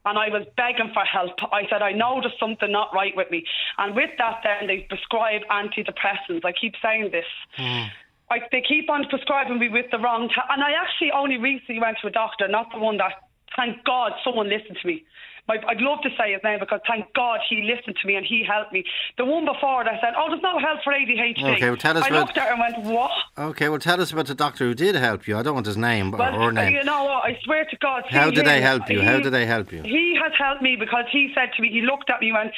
and I was begging for help. I said, I know there's something not right with me, and with that, then they prescribe antidepressants. I keep saying this. Hmm. I, they keep on prescribing me with the wrong. Ta- and I actually only recently went to a doctor, not the one that. Thank God someone listened to me. I'd love to say his name because thank God he listened to me and he helped me. The one before that said, "Oh, there's no help for ADHD." Okay, well, tell us I about- looked at her and went, "What?" Okay, well, tell us about the doctor who did help you. I don't want his name or Well, her name. you know what? I swear to God. How did they him, help you? How did they help you? He has helped me because he said to me, he looked at me and went,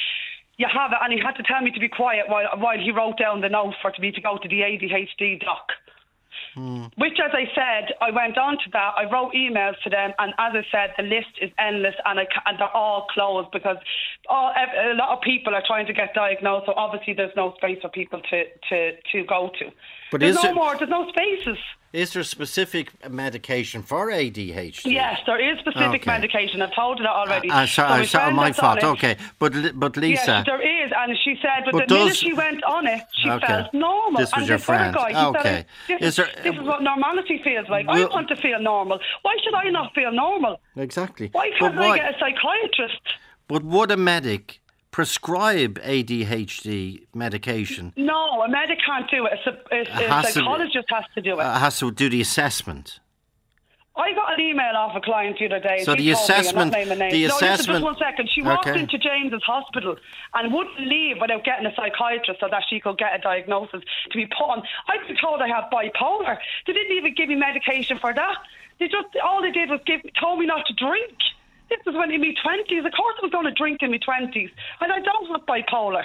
"You have it," and he had to tell me to be quiet while while he wrote down the note for me to go to the ADHD doc. Hmm. Which, as I said, I went on to that. I wrote emails to them, and as I said, the list is endless, and, I, and they're all closed because all, a lot of people are trying to get diagnosed. So obviously, there's no space for people to to, to go to. But there's is no it- more. There's no spaces. Is there specific medication for ADHD? Yes, there is specific Okay. medication. I've told you that already. Uh, So sorry, my sorry, my fault. Okay, but but Lisa. Yes, there is, and she said, but, But the minute she went on it, she Okay. felt normal. This was and your friend. Guy, Okay. Said, this, Is there- this is what normality feels like. I want to feel normal. Why should I not feel normal? Exactly. Why can't I why- get a psychiatrist? But would a medic prescribe ADHD medication? No, a medic can't do it. A, psy- a, a has to psychologist has to do it. Uh, has to do the assessment. I got an email off a client the other day. So the me, assessment- names. the no, assessment- listen, just one second. She walked Okay. into James's hospital and wouldn't leave without getting a psychiatrist so that she could get a diagnosis to be put on. I've been told I have bipolar. They didn't even give me medication for that. They just all they did was give told me not to drink. This was when in my twenties. Of course, I was going to drink in my twenties, and I don't have bipolar.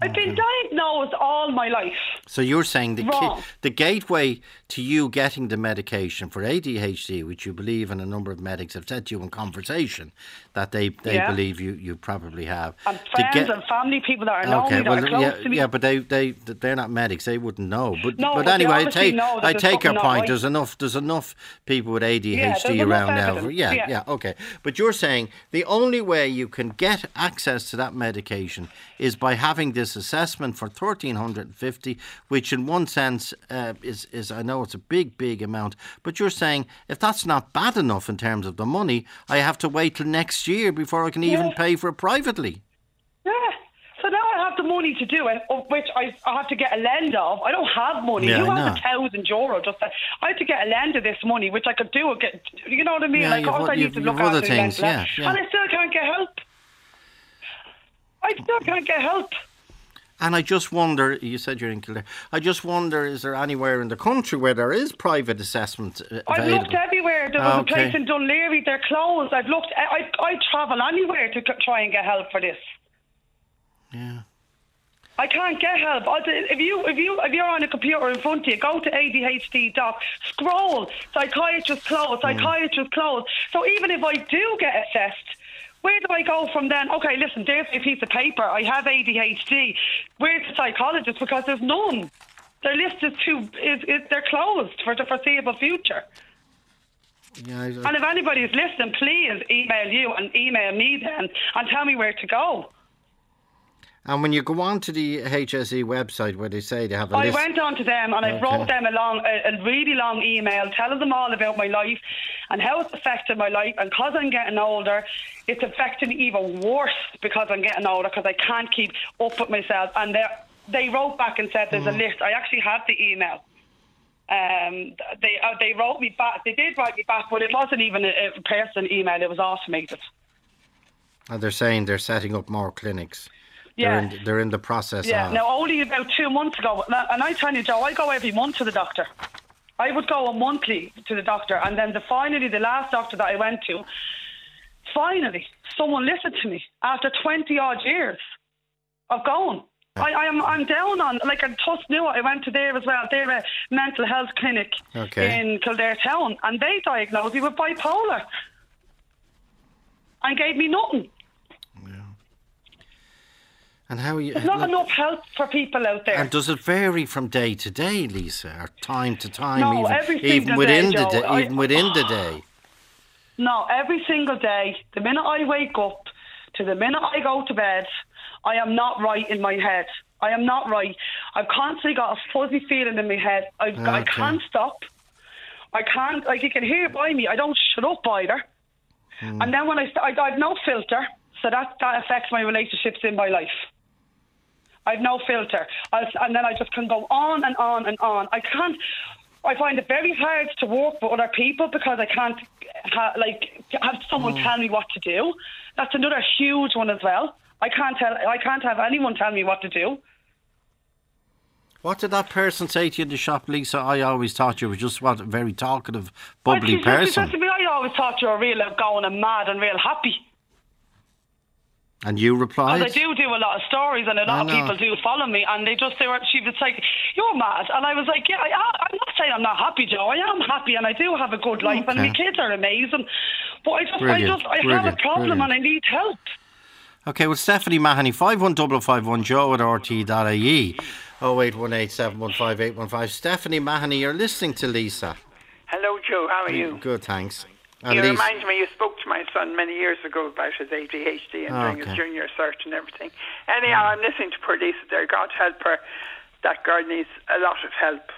I've been diagnosed all my life. So you're saying the ki- the gateway to you getting the medication for ADHD, which you believe and a number of medics have said to you in conversation that they, they Yeah. believe you, you probably have. And friends get- and family, people that are know Okay, me, well, are close yeah, yeah, but they they they're not medics. They wouldn't know. But No, but but anyway, I take I take your point. right. There's enough there's enough people with ADHD enough around now. Yeah, yeah. yeah, okay. But you're saying the only way you can get access to that medication is by having this assessment for thirteen hundred and fifty, which in one sense uh, is is I know it's a big big amount, but you're saying if that's not bad enough in terms of the money, I have to wait till next year before I can even pay for it privately. Yeah. So now I have the money to do it, of which I, I have to get a lend of. I don't have money. Yeah, you I have know. a thousand euro. Just that. I have to get a lend of this money, which I could do. Get, you know what I mean? Yeah, like, you've of course need to look after the things, yeah, yeah. And I still can't get help. I still can't get help. And I just wonder, you said you're in Kildare, I just wonder, is there anywhere in the country where there is private assessment uh, I've looked everywhere. There was Okay. a place in Dún Laoghaire. They're closed. I've looked. I, I, I travel anywhere to try and get help for this. Yeah. I can't get help. If you if you if you're on a computer in front of you, go to ADHD doc, scroll, psychiatrist closed, psychiatrist closed. So even if I do get assessed, where do I go from then? Okay, listen, there's a piece of paper. I have ADHD. Where's the psychologist? Because there's none. Their list is too is, is they're closed for the foreseeable future. Yeah, I- And if anybody is listening, please email you and email me then and tell me where to go. And when you go on to the HSE website where they say they have a I list. I went on to them and I Okay. wrote them a long, a, a really long email telling them all about my life and how it's affected my life. And because I'm getting older, it's affecting me even worse because I'm getting older because I can't keep up with myself. And they they wrote back and said there's Mm. a list. I actually have the email. Um, they uh, they wrote me back. They did write me back, but it wasn't even a, a person email. It was automated. And they're saying they're setting up more clinics. Yeah. They're in, they're in the process Yeah. of. Now, only about two months ago, and I tell you, Joe, I go every month to the doctor. I would go a monthly to the doctor, and then the finally the last doctor that I went to, finally someone listened to me after twenty odd years of going. I, I am I'm down on like I just knew it. I went to there as well. They're a uh, mental health clinic Okay. in Kildare town, and they diagnosed me with bipolar and gave me nothing. And how are you? There's not enough help for people out there. And does it vary from day to day, Lisa, or time to time? No, even, every even single within day, the day, I- even within the day. No, every single day, the minute I wake up to the minute I go to bed, I am not right in my head. I am not right. I've constantly got a fuzzy feeling in my head. I, I can't stop. I can't, like, you can hear it by me. I don't shut up either. Hmm. And then when I, st- I, I've no filter, so that, that affects my relationships in my life. I've no filter. I'll, and then I just can go on and on and on. I can't. I find it very hard to work with other people because I can't, ha- like, have someone hmm. tell me what to do. That's another huge one as well. I can't tell. I can't have anyone tell me what to do. What did that person say to you in the shop, Lisa? I always thought you were just what a very talkative, Well, bubbly she said- She said person, to me, I always thought you were real outgoing and mad and real happy. And you replied. Because I do do a lot of stories, and a lot of people do follow me, and they just they were. She was like, "You're mad," and I was like, "Yeah, I, I'm not saying I'm not happy, Joe. I am happy, and I do have a good life, and my kids are amazing. But I just, Brilliant, I just, I have a problem, brilliant. and I need help." Okay, well, Stephanie Mahoney, 51551 joe at rte.ie, 0818 Stephanie Mahoney, you're listening to Lisa. Hello, Joe. How are you? Good, thanks. And You Lisa- remind me, you spoke to my son many years ago about his ADHD and doing Okay. his junior cert and everything. Anyhow, I'm listening to poor Lisa there. God help her. That girl needs a lot of help.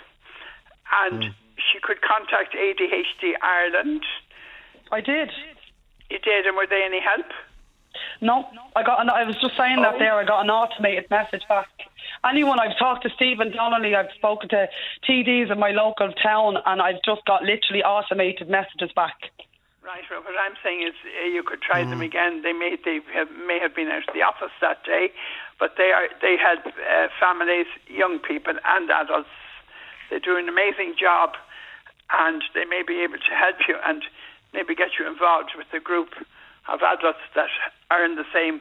And Hmm. she could contact ADHD Ireland. I did. You did, and were they any help? No, I got. An, I was just saying that there. I got an automated message back. Anyone I've talked to Stephen Donnelly, I've spoken to TDs in my local town, and I've just got literally automated messages back. Right. Well, what I'm saying is uh, you could try them again. They may they have, may have been out of the office that day, but they are they help uh, families, young people, and adults. They do an amazing job, and they may be able to help you and maybe get you involved with a group of adults that are in the same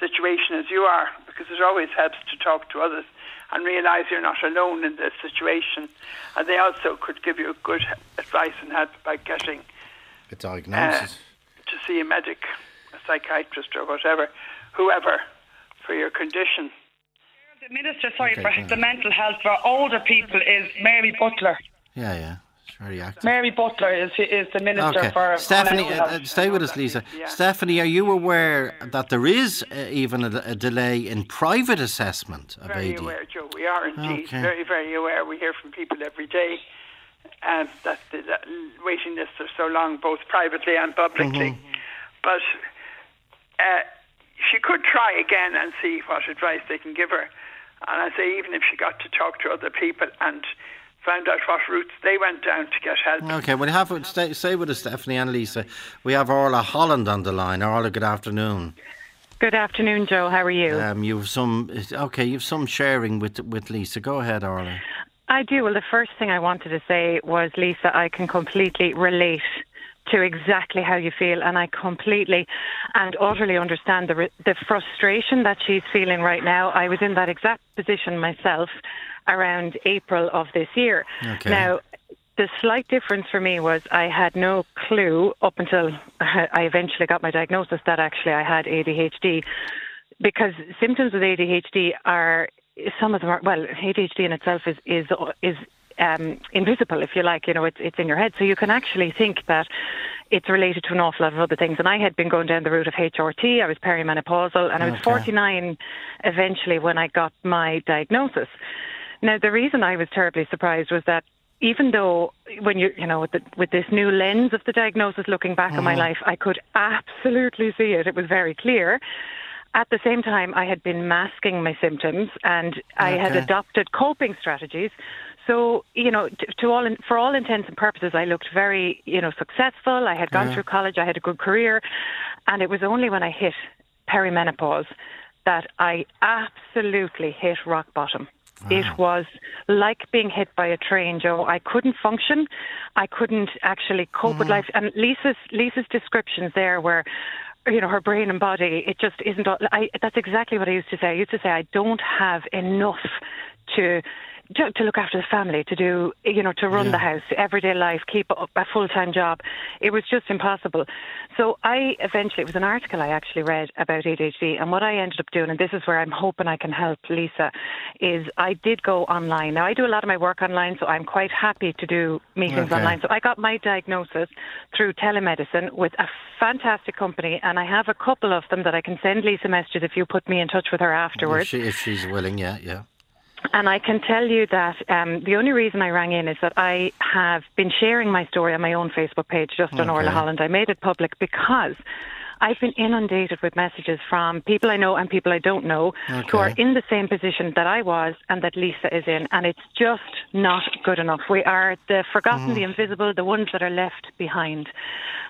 situation as you are, because it always helps to talk to others and realise you're not alone in this situation. And they also could give you good advice and help by getting a uh, diagnosis. to see a medic, a psychiatrist, or whatever, whoever, for your condition. The minister, sorry, Okay, for fine. the mental health for older people is Mary Butler. yeah, yeah. Very active. Mary Butler is is the minister Okay. for Stephanie, uh, uh, stay with us, Lisa. Yeah. Stephanie, are you aware that there is uh, even a, a delay in private assessment of Very AD? aware, Joe. We are indeed Okay. very, very aware. We hear from people every day um, that the that waiting lists are so long, both privately and publicly. Mm-hmm. But uh, she could try again and see what advice they can give her. And I say, even if she got to talk to other people and found out what routes they went down to get help. Okay, we have stay, stay with us, Stephanie and Lisa. We have Orla Holland on the line. Orla, good afternoon. Good afternoon, Joe. How are you? Um, you've some okay. You've some sharing with with Lisa. Go ahead, Orla. I do. Well, the first thing I wanted to say was, Lisa, I can completely relate to exactly how you feel, and I completely and utterly understand the re- the frustration that she's feeling right now. I was in that exact position myself around April of this year. Okay. Now, the slight difference for me was I had no clue up until I eventually got my diagnosis that actually I had ADHD because symptoms with ADHD are some of them are well ADHD in itself is is is um, invisible if you like you know it's it's in your head. So you can actually think that it's related to an awful lot of other things. And I had been going down the route of HRT I was perimenopausal and I was 49 eventually when I got my diagnosis. Now the reason I was terribly surprised was that even though when you you know with the, with this new lens of the diagnosis looking back on my Mhm. life I could absolutely see it. It was very clear at the same time, I had been masking my symptoms and I had adopted coping strategies. so you know, to, to all in, for all intents and purposes, I looked very you know successful. I had gone Yeah. through college. I had a good career, and it was only when I hit perimenopause that I absolutely hit rock bottom. It was like being hit by a train, Joe. I couldn't function. I couldn't actually cope with hmm. life. And Lisa's Lisa's descriptions there were, you know, her brain and body. It just isn't. I, that's exactly what I used to say. I used to say I don't have enough to. To to look after the family, to do, you know, to run the house, everyday life, keep up a full time job. It was just impossible. So I eventually, it was an article I actually read about ADHD, and what I ended up doing, and this is where I'm hoping I can help Lisa, is I did go online. Now I do a lot of my work online, so I'm quite happy to do meetings Okay. online. So I got my diagnosis through telemedicine with a fantastic company, and I have a couple of them that I can send Lisa messages if you put me in touch with her afterwards. If, she, if she's willing, yeah, yeah. And I can tell you that um, the only reason I rang in is that I have been sharing my story on my own Facebook page, just on Okay. Orla Holland. I made it public because I've been inundated with messages from people I know and people I don't know who are in the same position that I was and that Lisa is in, and it's just not good enough. We are the forgotten, Mhm. the invisible, the ones that are left behind.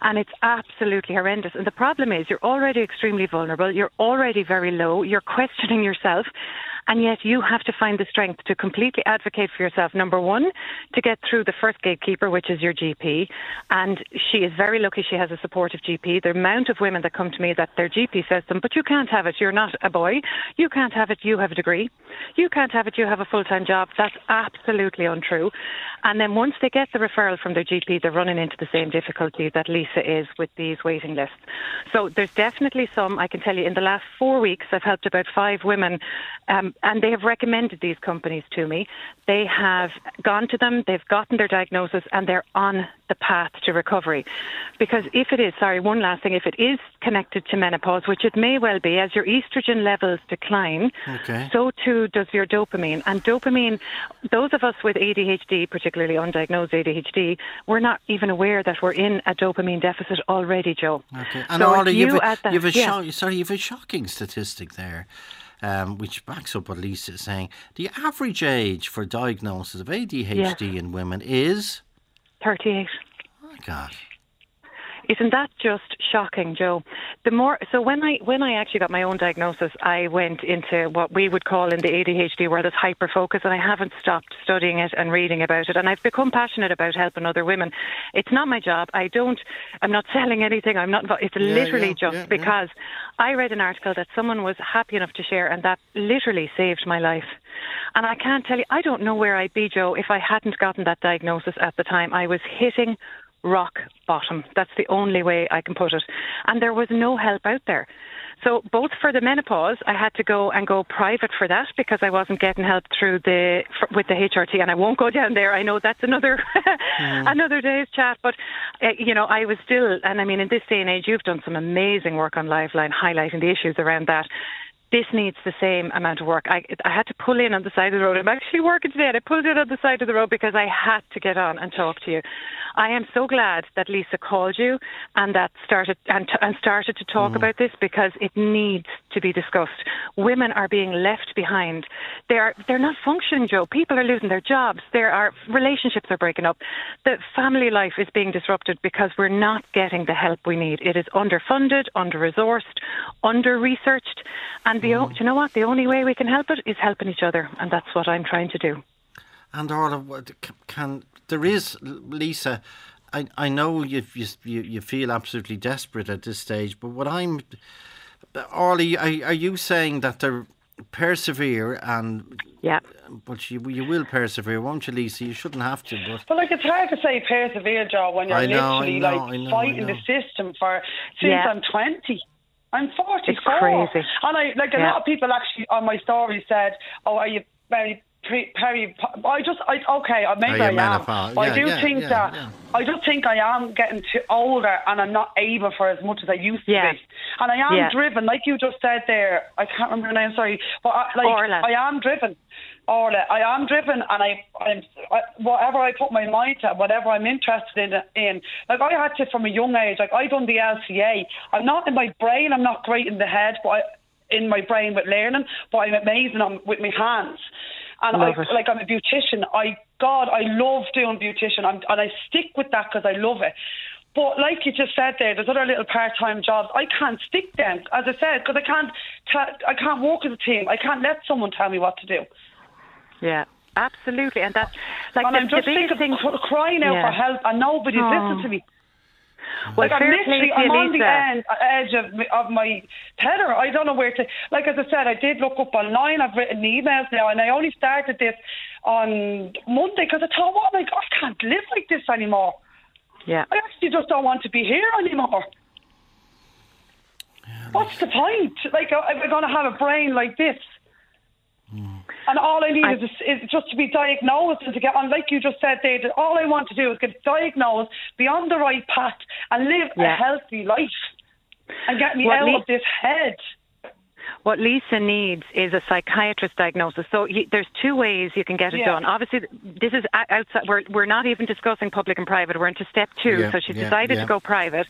And it's absolutely horrendous. And the problem is, you're already extremely vulnerable, you're already very low, you're questioning yourself. And yet, you have to find the strength to completely advocate for yourself. Number one, to get through the first gatekeeper, which is your GP. And she is very lucky she has a supportive GP. The amount of women that come to me that their GP says to them, but you can't have it. You're not a boy. You can't have it. You have a degree. You can't have it. You have a full time job. That's absolutely untrue. And then once they get the referral from their GP, they're running into the same difficulty that Lisa is with these waiting lists. So there's definitely some, I can tell you, in the last four weeks, I've helped about five women, um, and they have recommended these companies to me. They have gone to them, they've gotten their diagnosis, and they're on the path to recovery. Because if it is, sorry, one last thing, if it is connected to menopause, which it may well be, as your estrogen levels decline, Okay. so too does your dopamine. And dopamine, those of us with ADHD, particularly undiagnosed ADHD, we're not even aware that we're in a dopamine deficit already, Joe. Okay. And So you you've, a, you've a yeah. sorry, you've a shocking statistic there, um, which backs up what Lisa is saying. The average age for diagnosis of ADHD in women is 38. oh my God. Isn't that just shocking, Joe? The more so when I when I actually got my own diagnosis, I went into what we would call in the ADHD world as hyper focus, and I haven't stopped studying it and reading about it. And I've become passionate about helping other women. It's not my job. I don't. I'm not selling anything. I'm not. It's Yeah, literally yeah, just yeah, because I read an article that someone was happy enough to share, and that literally saved my life. And I can't tell you. I don't know where I'd be, Joe, if I hadn't gotten that diagnosis at the time. I was hitting rock bottom. That's the only way I can put it. And there was no help out there. So both for the menopause, I had to go and go private for that because I wasn't getting help through the f- with the HRT, and I won't go down there. I know that's another another day's chat, but uh, you know I was still, and I mean in this day and age, you've done some amazing work on Liveline highlighting the issues around that this needs the same amount of work. I, I had to pull in on the side of the road. I'm actually working today, and I pulled in on the side of the road because I had to get on and talk to you. I am so glad that Lisa called you and that started and, t- and started to talk mm. about this because it needs to be discussed. Women are being left behind. They are they're not functioning, Joe. People are losing their jobs. There are relationships are breaking up. The family life is being disrupted because we're not getting the help we need. It is underfunded, under resourced, under researched, and the o- mm. do you know what? The only way we can help it is helping each other, and that's what I'm trying to do. And Orla, what can there is Lisa? I I know you you you you feel absolutely desperate at this stage, but what I'm, Orla, are, are you saying that there persevere and yeah, but you you will persevere, won't you, Lisa? You shouldn't have to, but But like it's hard to say persevere, Joe, when you're know, literally know, like know, fighting the system for since Yeah. I'm twenty. I'm 44. It's crazy. And I like a Yeah. lot of people actually on my story said, "Oh, are you very pre- peri?" I just, I okay, I maybe you I am. menopause? But I do yeah, think yeah, that yeah. I just think I am getting too older, and I'm not able for as much as I used to be. And I am Yeah. driven, like you just said there. I can't remember her name. Sorry, but I, like Orla. I am driven. Orla, I am driven, and I, I'm I, whatever I put my mind to, whatever I'm interested in. In like I had to from a young age. Like I done the LCA. I'm not in my brain. I'm not great in the head, but I, in my brain with learning. But I'm amazing on with my hands. And I, it. like I'm a beautician. I God, I love doing beautician, I'm, and I stick with that because I love it. But like you just said there, there's other little part-time jobs. I can't stick them, as I said, because I can't. Ta- I can't work as a team. I can't let someone tell me what to do. Yeah, absolutely. And that's like, and the, I'm just the biggest sick of crying out Yeah. for help, and nobody's Oh. listening to me. Well, like I'm literally, I'm you, on the end, edge of, my- of my tether. I don't know where to. Like as I said, I did look up online. I've written emails now, and I only started this on Monday because I thought, what? Like I can't live like this anymore. Yeah. I actually just don't want to be here anymore. What's the point? Like, uh, am I going to have a brain like this? And all I need is, is just to be diagnosed and to get on. Like you just said, David, all I want to do is get diagnosed, be on the right path, and live a healthy life, and get me What out me- of this head. What Lisa needs is a psychiatrist diagnosis. So you, there's two ways you can get it Yeah. done. Obviously, this is o- outside. We're we're not even discussing public and private. We're into step two. Yeah, so she's yeah, decided yeah. to go private.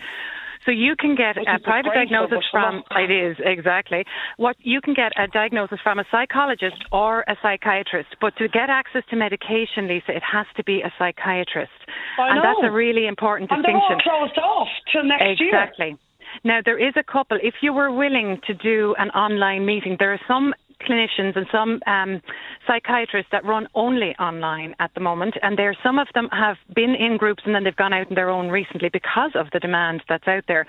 So you can get Which a private diagnosis from it is exactly what you can get a diagnosis from a psychologist or a psychiatrist. But to get access to medication, Lisa, it has to be a psychiatrist, I and that's a really important distinction. And they're all closed off till next year. Exactly. Now, there is a couple. If you were willing to do an online meeting, there are some clinicians and some um, psychiatrists that run only online at the moment, and there some of them have been in groups and then they've gone out on their own recently because of the demand that's out there.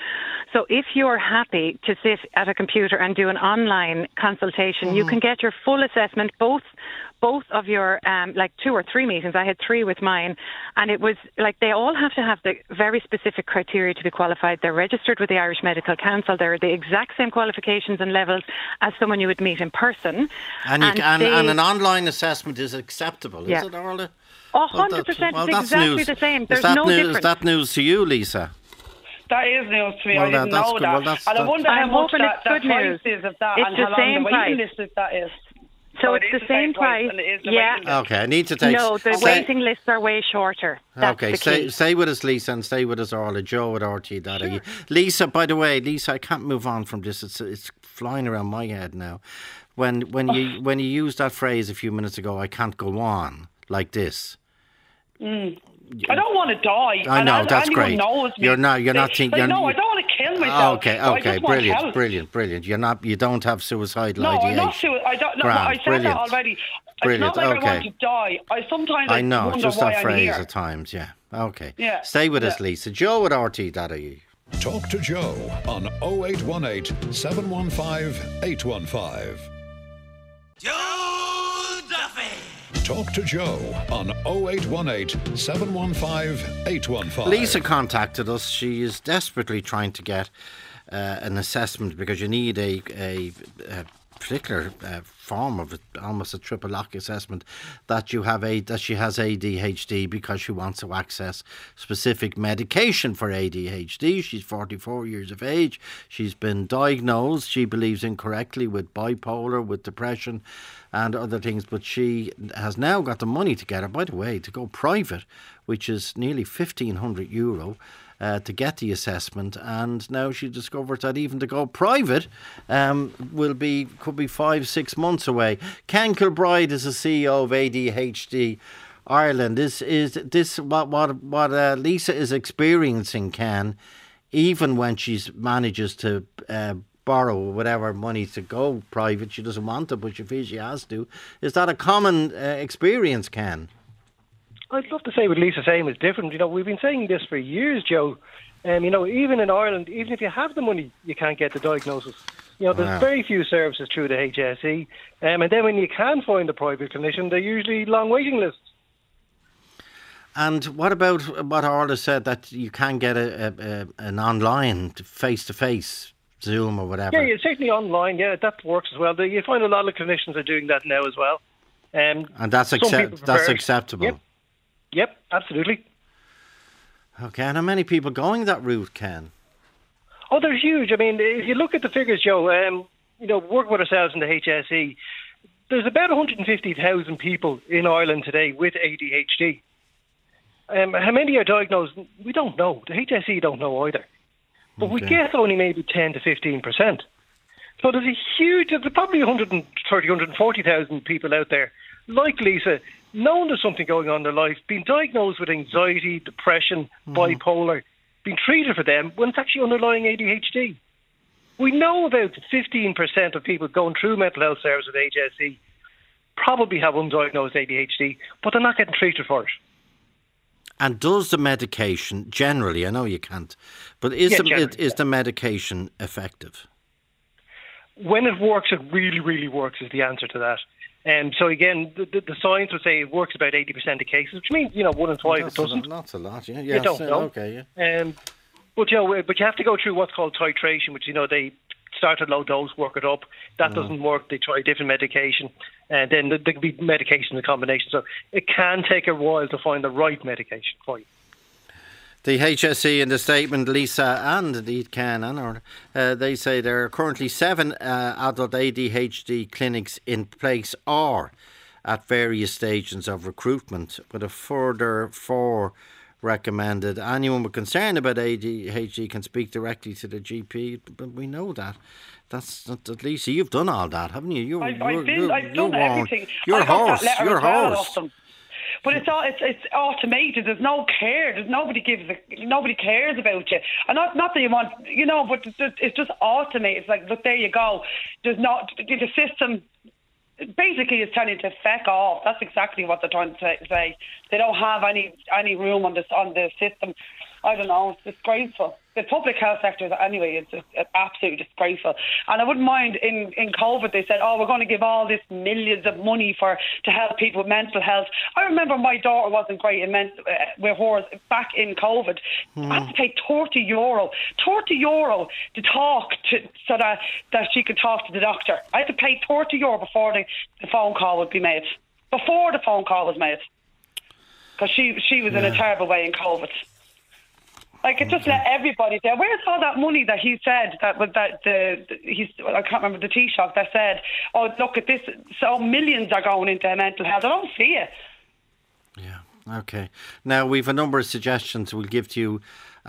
So, if you're happy to sit at a computer and do an online consultation, you can get your full assessment both both of your um, like two or three meetings. I had three with mine, and it was like they all have to have the very specific criteria to be qualified. They're registered with the Irish Medical Council. They're the exact same qualifications and levels as someone you would meet in person. And, you, And and, they- and an online assessment is acceptable, is it, Orla? A Well, hundred that's- percent, well, it's that's exactly news. the same. There's no news, difference. Is that news to you, Lisa? That is news to me. Well, I that- didn't that's know good. that. Well, that's- and I wonder how I'm much that, it's that good price news. is of that It's and the how long same the price. waiting list is that is. So it it's is the same price. and it is the Yeah. Okay, I need to take. no, the say- waiting lists are way shorter. That's okay, the stay, stay with us, Lisa, and stay with us, Orla. Joe at RTE.ie. Lisa, by the way, Lisa, I can't move on from this. It's it's flying around my head now. When when you when you used that phrase a few minutes ago, I can't go on like this. Mm. I don't want to die. I know an- that's anyone great. Knows me. You're not. You're not thinking. like, no, I don't want to kill ah, myself. Okay. I Okay. just Brilliant. help. Brilliant. Brilliant. You're not. You don't have suicidal No, I'm ideation. not sure. I don't. No, Grand, I said brilliant. that already. Brilliant, It's not like okay. I want to die. I sometimes I know. wonder Just why that phrase at times. Yeah. Okay. Yeah, Stay with us. Lisa. Joe at RTE.ie. Talk to Joe on 0818 715 815. Joe Duffy. Talk to Joe on 0818 715 815. Lisa contacted us. She is desperately trying to get uh, an assessment because you need a, a, a particular uh, form of almost a triple lock assessment that you have a that she has ADHD because she wants to access specific medication for ADHD. She's 44 years of age. She's been diagnosed. She believes incorrectly with bipolar, with depression, and other things. But she has now got the money together. By the way, to go private, which is nearly 1500 euro uh, to get the assessment, and now she discovered that even to go private um, will be could be five six months away. Ken Kilbride is the CEO of ADHD Ireland. Is is this what what what uh, Lisa is experiencing? Ken, even when she manages to. Uh, borrow whatever money to go private she doesn't want to but she feels she has to is that a common uh, experience Ken I'd love to say what Lisa's saying is different. You know, we've been saying this for years, Joe. Um, you know, even in Ireland, even if you have the money, you can't get the diagnosis. You know, there's Wow. very few services through the HSE. Um, and then when you can find a private clinician, they're usually long waiting lists. And what about what Orla said that you can get a, a, a an online face to face Zoom or whatever? Yeah, yeah, certainly online. Yeah, that works as well. You find a lot of clinicians are doing that now as well. Um, and that's accept that's acceptable. Yep, yep, absolutely. Okay, and how many people going that route, Ken? Oh, they're huge. I mean, if you look at the figures, Joe, um, you know, work with ourselves in the HSE, there's about 150,000 people in Ireland today with ADHD. Um, how many are diagnosed? We don't know. The HSE don't know either. But we Okay. guess only maybe 10 to 15%. So there's a huge, there's probably 130, 140,000 people out there like Lisa, knowing there's something going on in their life, being diagnosed with anxiety, depression, Mm-hmm. bipolar, being treated for them when it's actually underlying ADHD. We know about 15% of people going through mental health services with HSE probably have undiagnosed ADHD, but they're not getting treated for it. And does the medication generally? I know you can't, but is Yeah, the, is the medication effective? When it works, it really, really works is the answer to that. Um, so again, the, the, the science would say it works about 80% of cases, which means, you know, one in five That's it doesn't. A that's a lot. Yeah, You yeah. don't so- know. Okay, yeah. Um, but you know, but you have to go through what's called titration, which you know they start at low dose, work it up. That Mm. doesn't work. They try different medication, and then there can be medication in combination. So it can take a while to find the right medication for you. The HSE in the statement, Lisa and indeed Ken uh, they say there are currently seven uh, adult ADHD clinics in place or at various stages of recruitment, with a further four recommended. Anyone with concern about ADHD can speak directly to the GP, but we know that. That's not, at least you've done all that, haven't you? You're, I've, you're, I've, been, you're, I've done everything. You're I got horse. You're horse. But it's all it's it's automated. There's no care. There's nobody gives a, nobody cares about you. And not not that you want you know, but it's it's just automated. It's like look, there you go. There's not the system. Basically, is telling to feck off. That's exactly what they're trying to say- say. They don't have any any room on this on the system. I don't know. It's disgraceful. The public health sector, is- anyway, it's just absolutely disgraceful. And I wouldn't mind in in COVID they said, oh, we're going to give all this millions of money for to help people with mental health. I remember my daughter wasn't great in mental uh, with hers back in COVID. I had to pay thirty euro, thirty euro to talk to so that that she could talk to the doctor. I had to pay thirty euro before the, the phone call would be made. Before the phone call was made, because she she was in a terrible way in COVID. Like it just let everybody there. Where's all that money that he said that was that the, he's I can't remember the Taoiseach that said, oh look at this, so millions are going into mental health. I don't see it. Yeah. Okay. Now we've a number of suggestions we'll give to you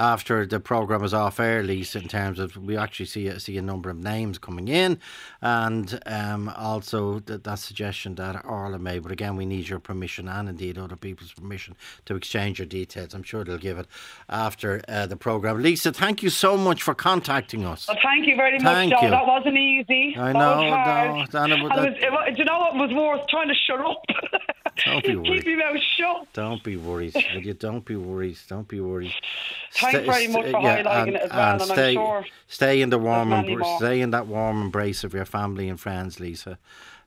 after the programme is off air, Lisa, in terms of we actually see a, see a number of names coming in, and um, also that, that suggestion that Orla made. But again, we need your permission and indeed other people's permission to exchange your details. I'm sure they'll give it after uh, the programme. Lisa, thank you so much for contacting us. Well, thank you very Thank much, Joe. you. That wasn't easy. I that know, was no, and it was- And it was, it do you know what was worse? Trying to shut up. Don't be worried. Keep your mouth shut. Don't be worried. Will you? Don't be worried. Don't be worried. Thanks very much for highlighting and, it as well, and I'm stay, sure stay in the warm embrace, stay in that warm embrace of your family and friends, Lisa.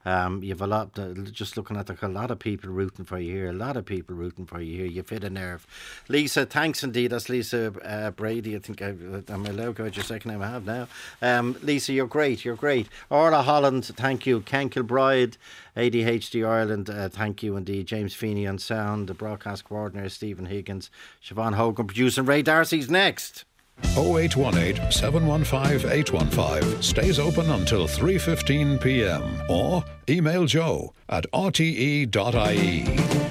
Um, you've a lot. Uh, just looking at the, a lot of people rooting for you here. A lot of people rooting for you here. You've hit a nerve, Lisa. Thanks indeed. That's Lisa uh, Brady. I think I, I'm allowed to. Your second name I have now. Um, Lisa, you're great. You're great. Orla Holland, thank you. Ken Kilbride, ADHD Ireland, uh, thank you indeed. James Feeney on sound. The broadcast coordinator Stephen Higgins, Siobhan Hogan, producing Ray D'Arcy's next. 0818 715 815 stays open until 3:15 p.m. or email joe at rte.ie.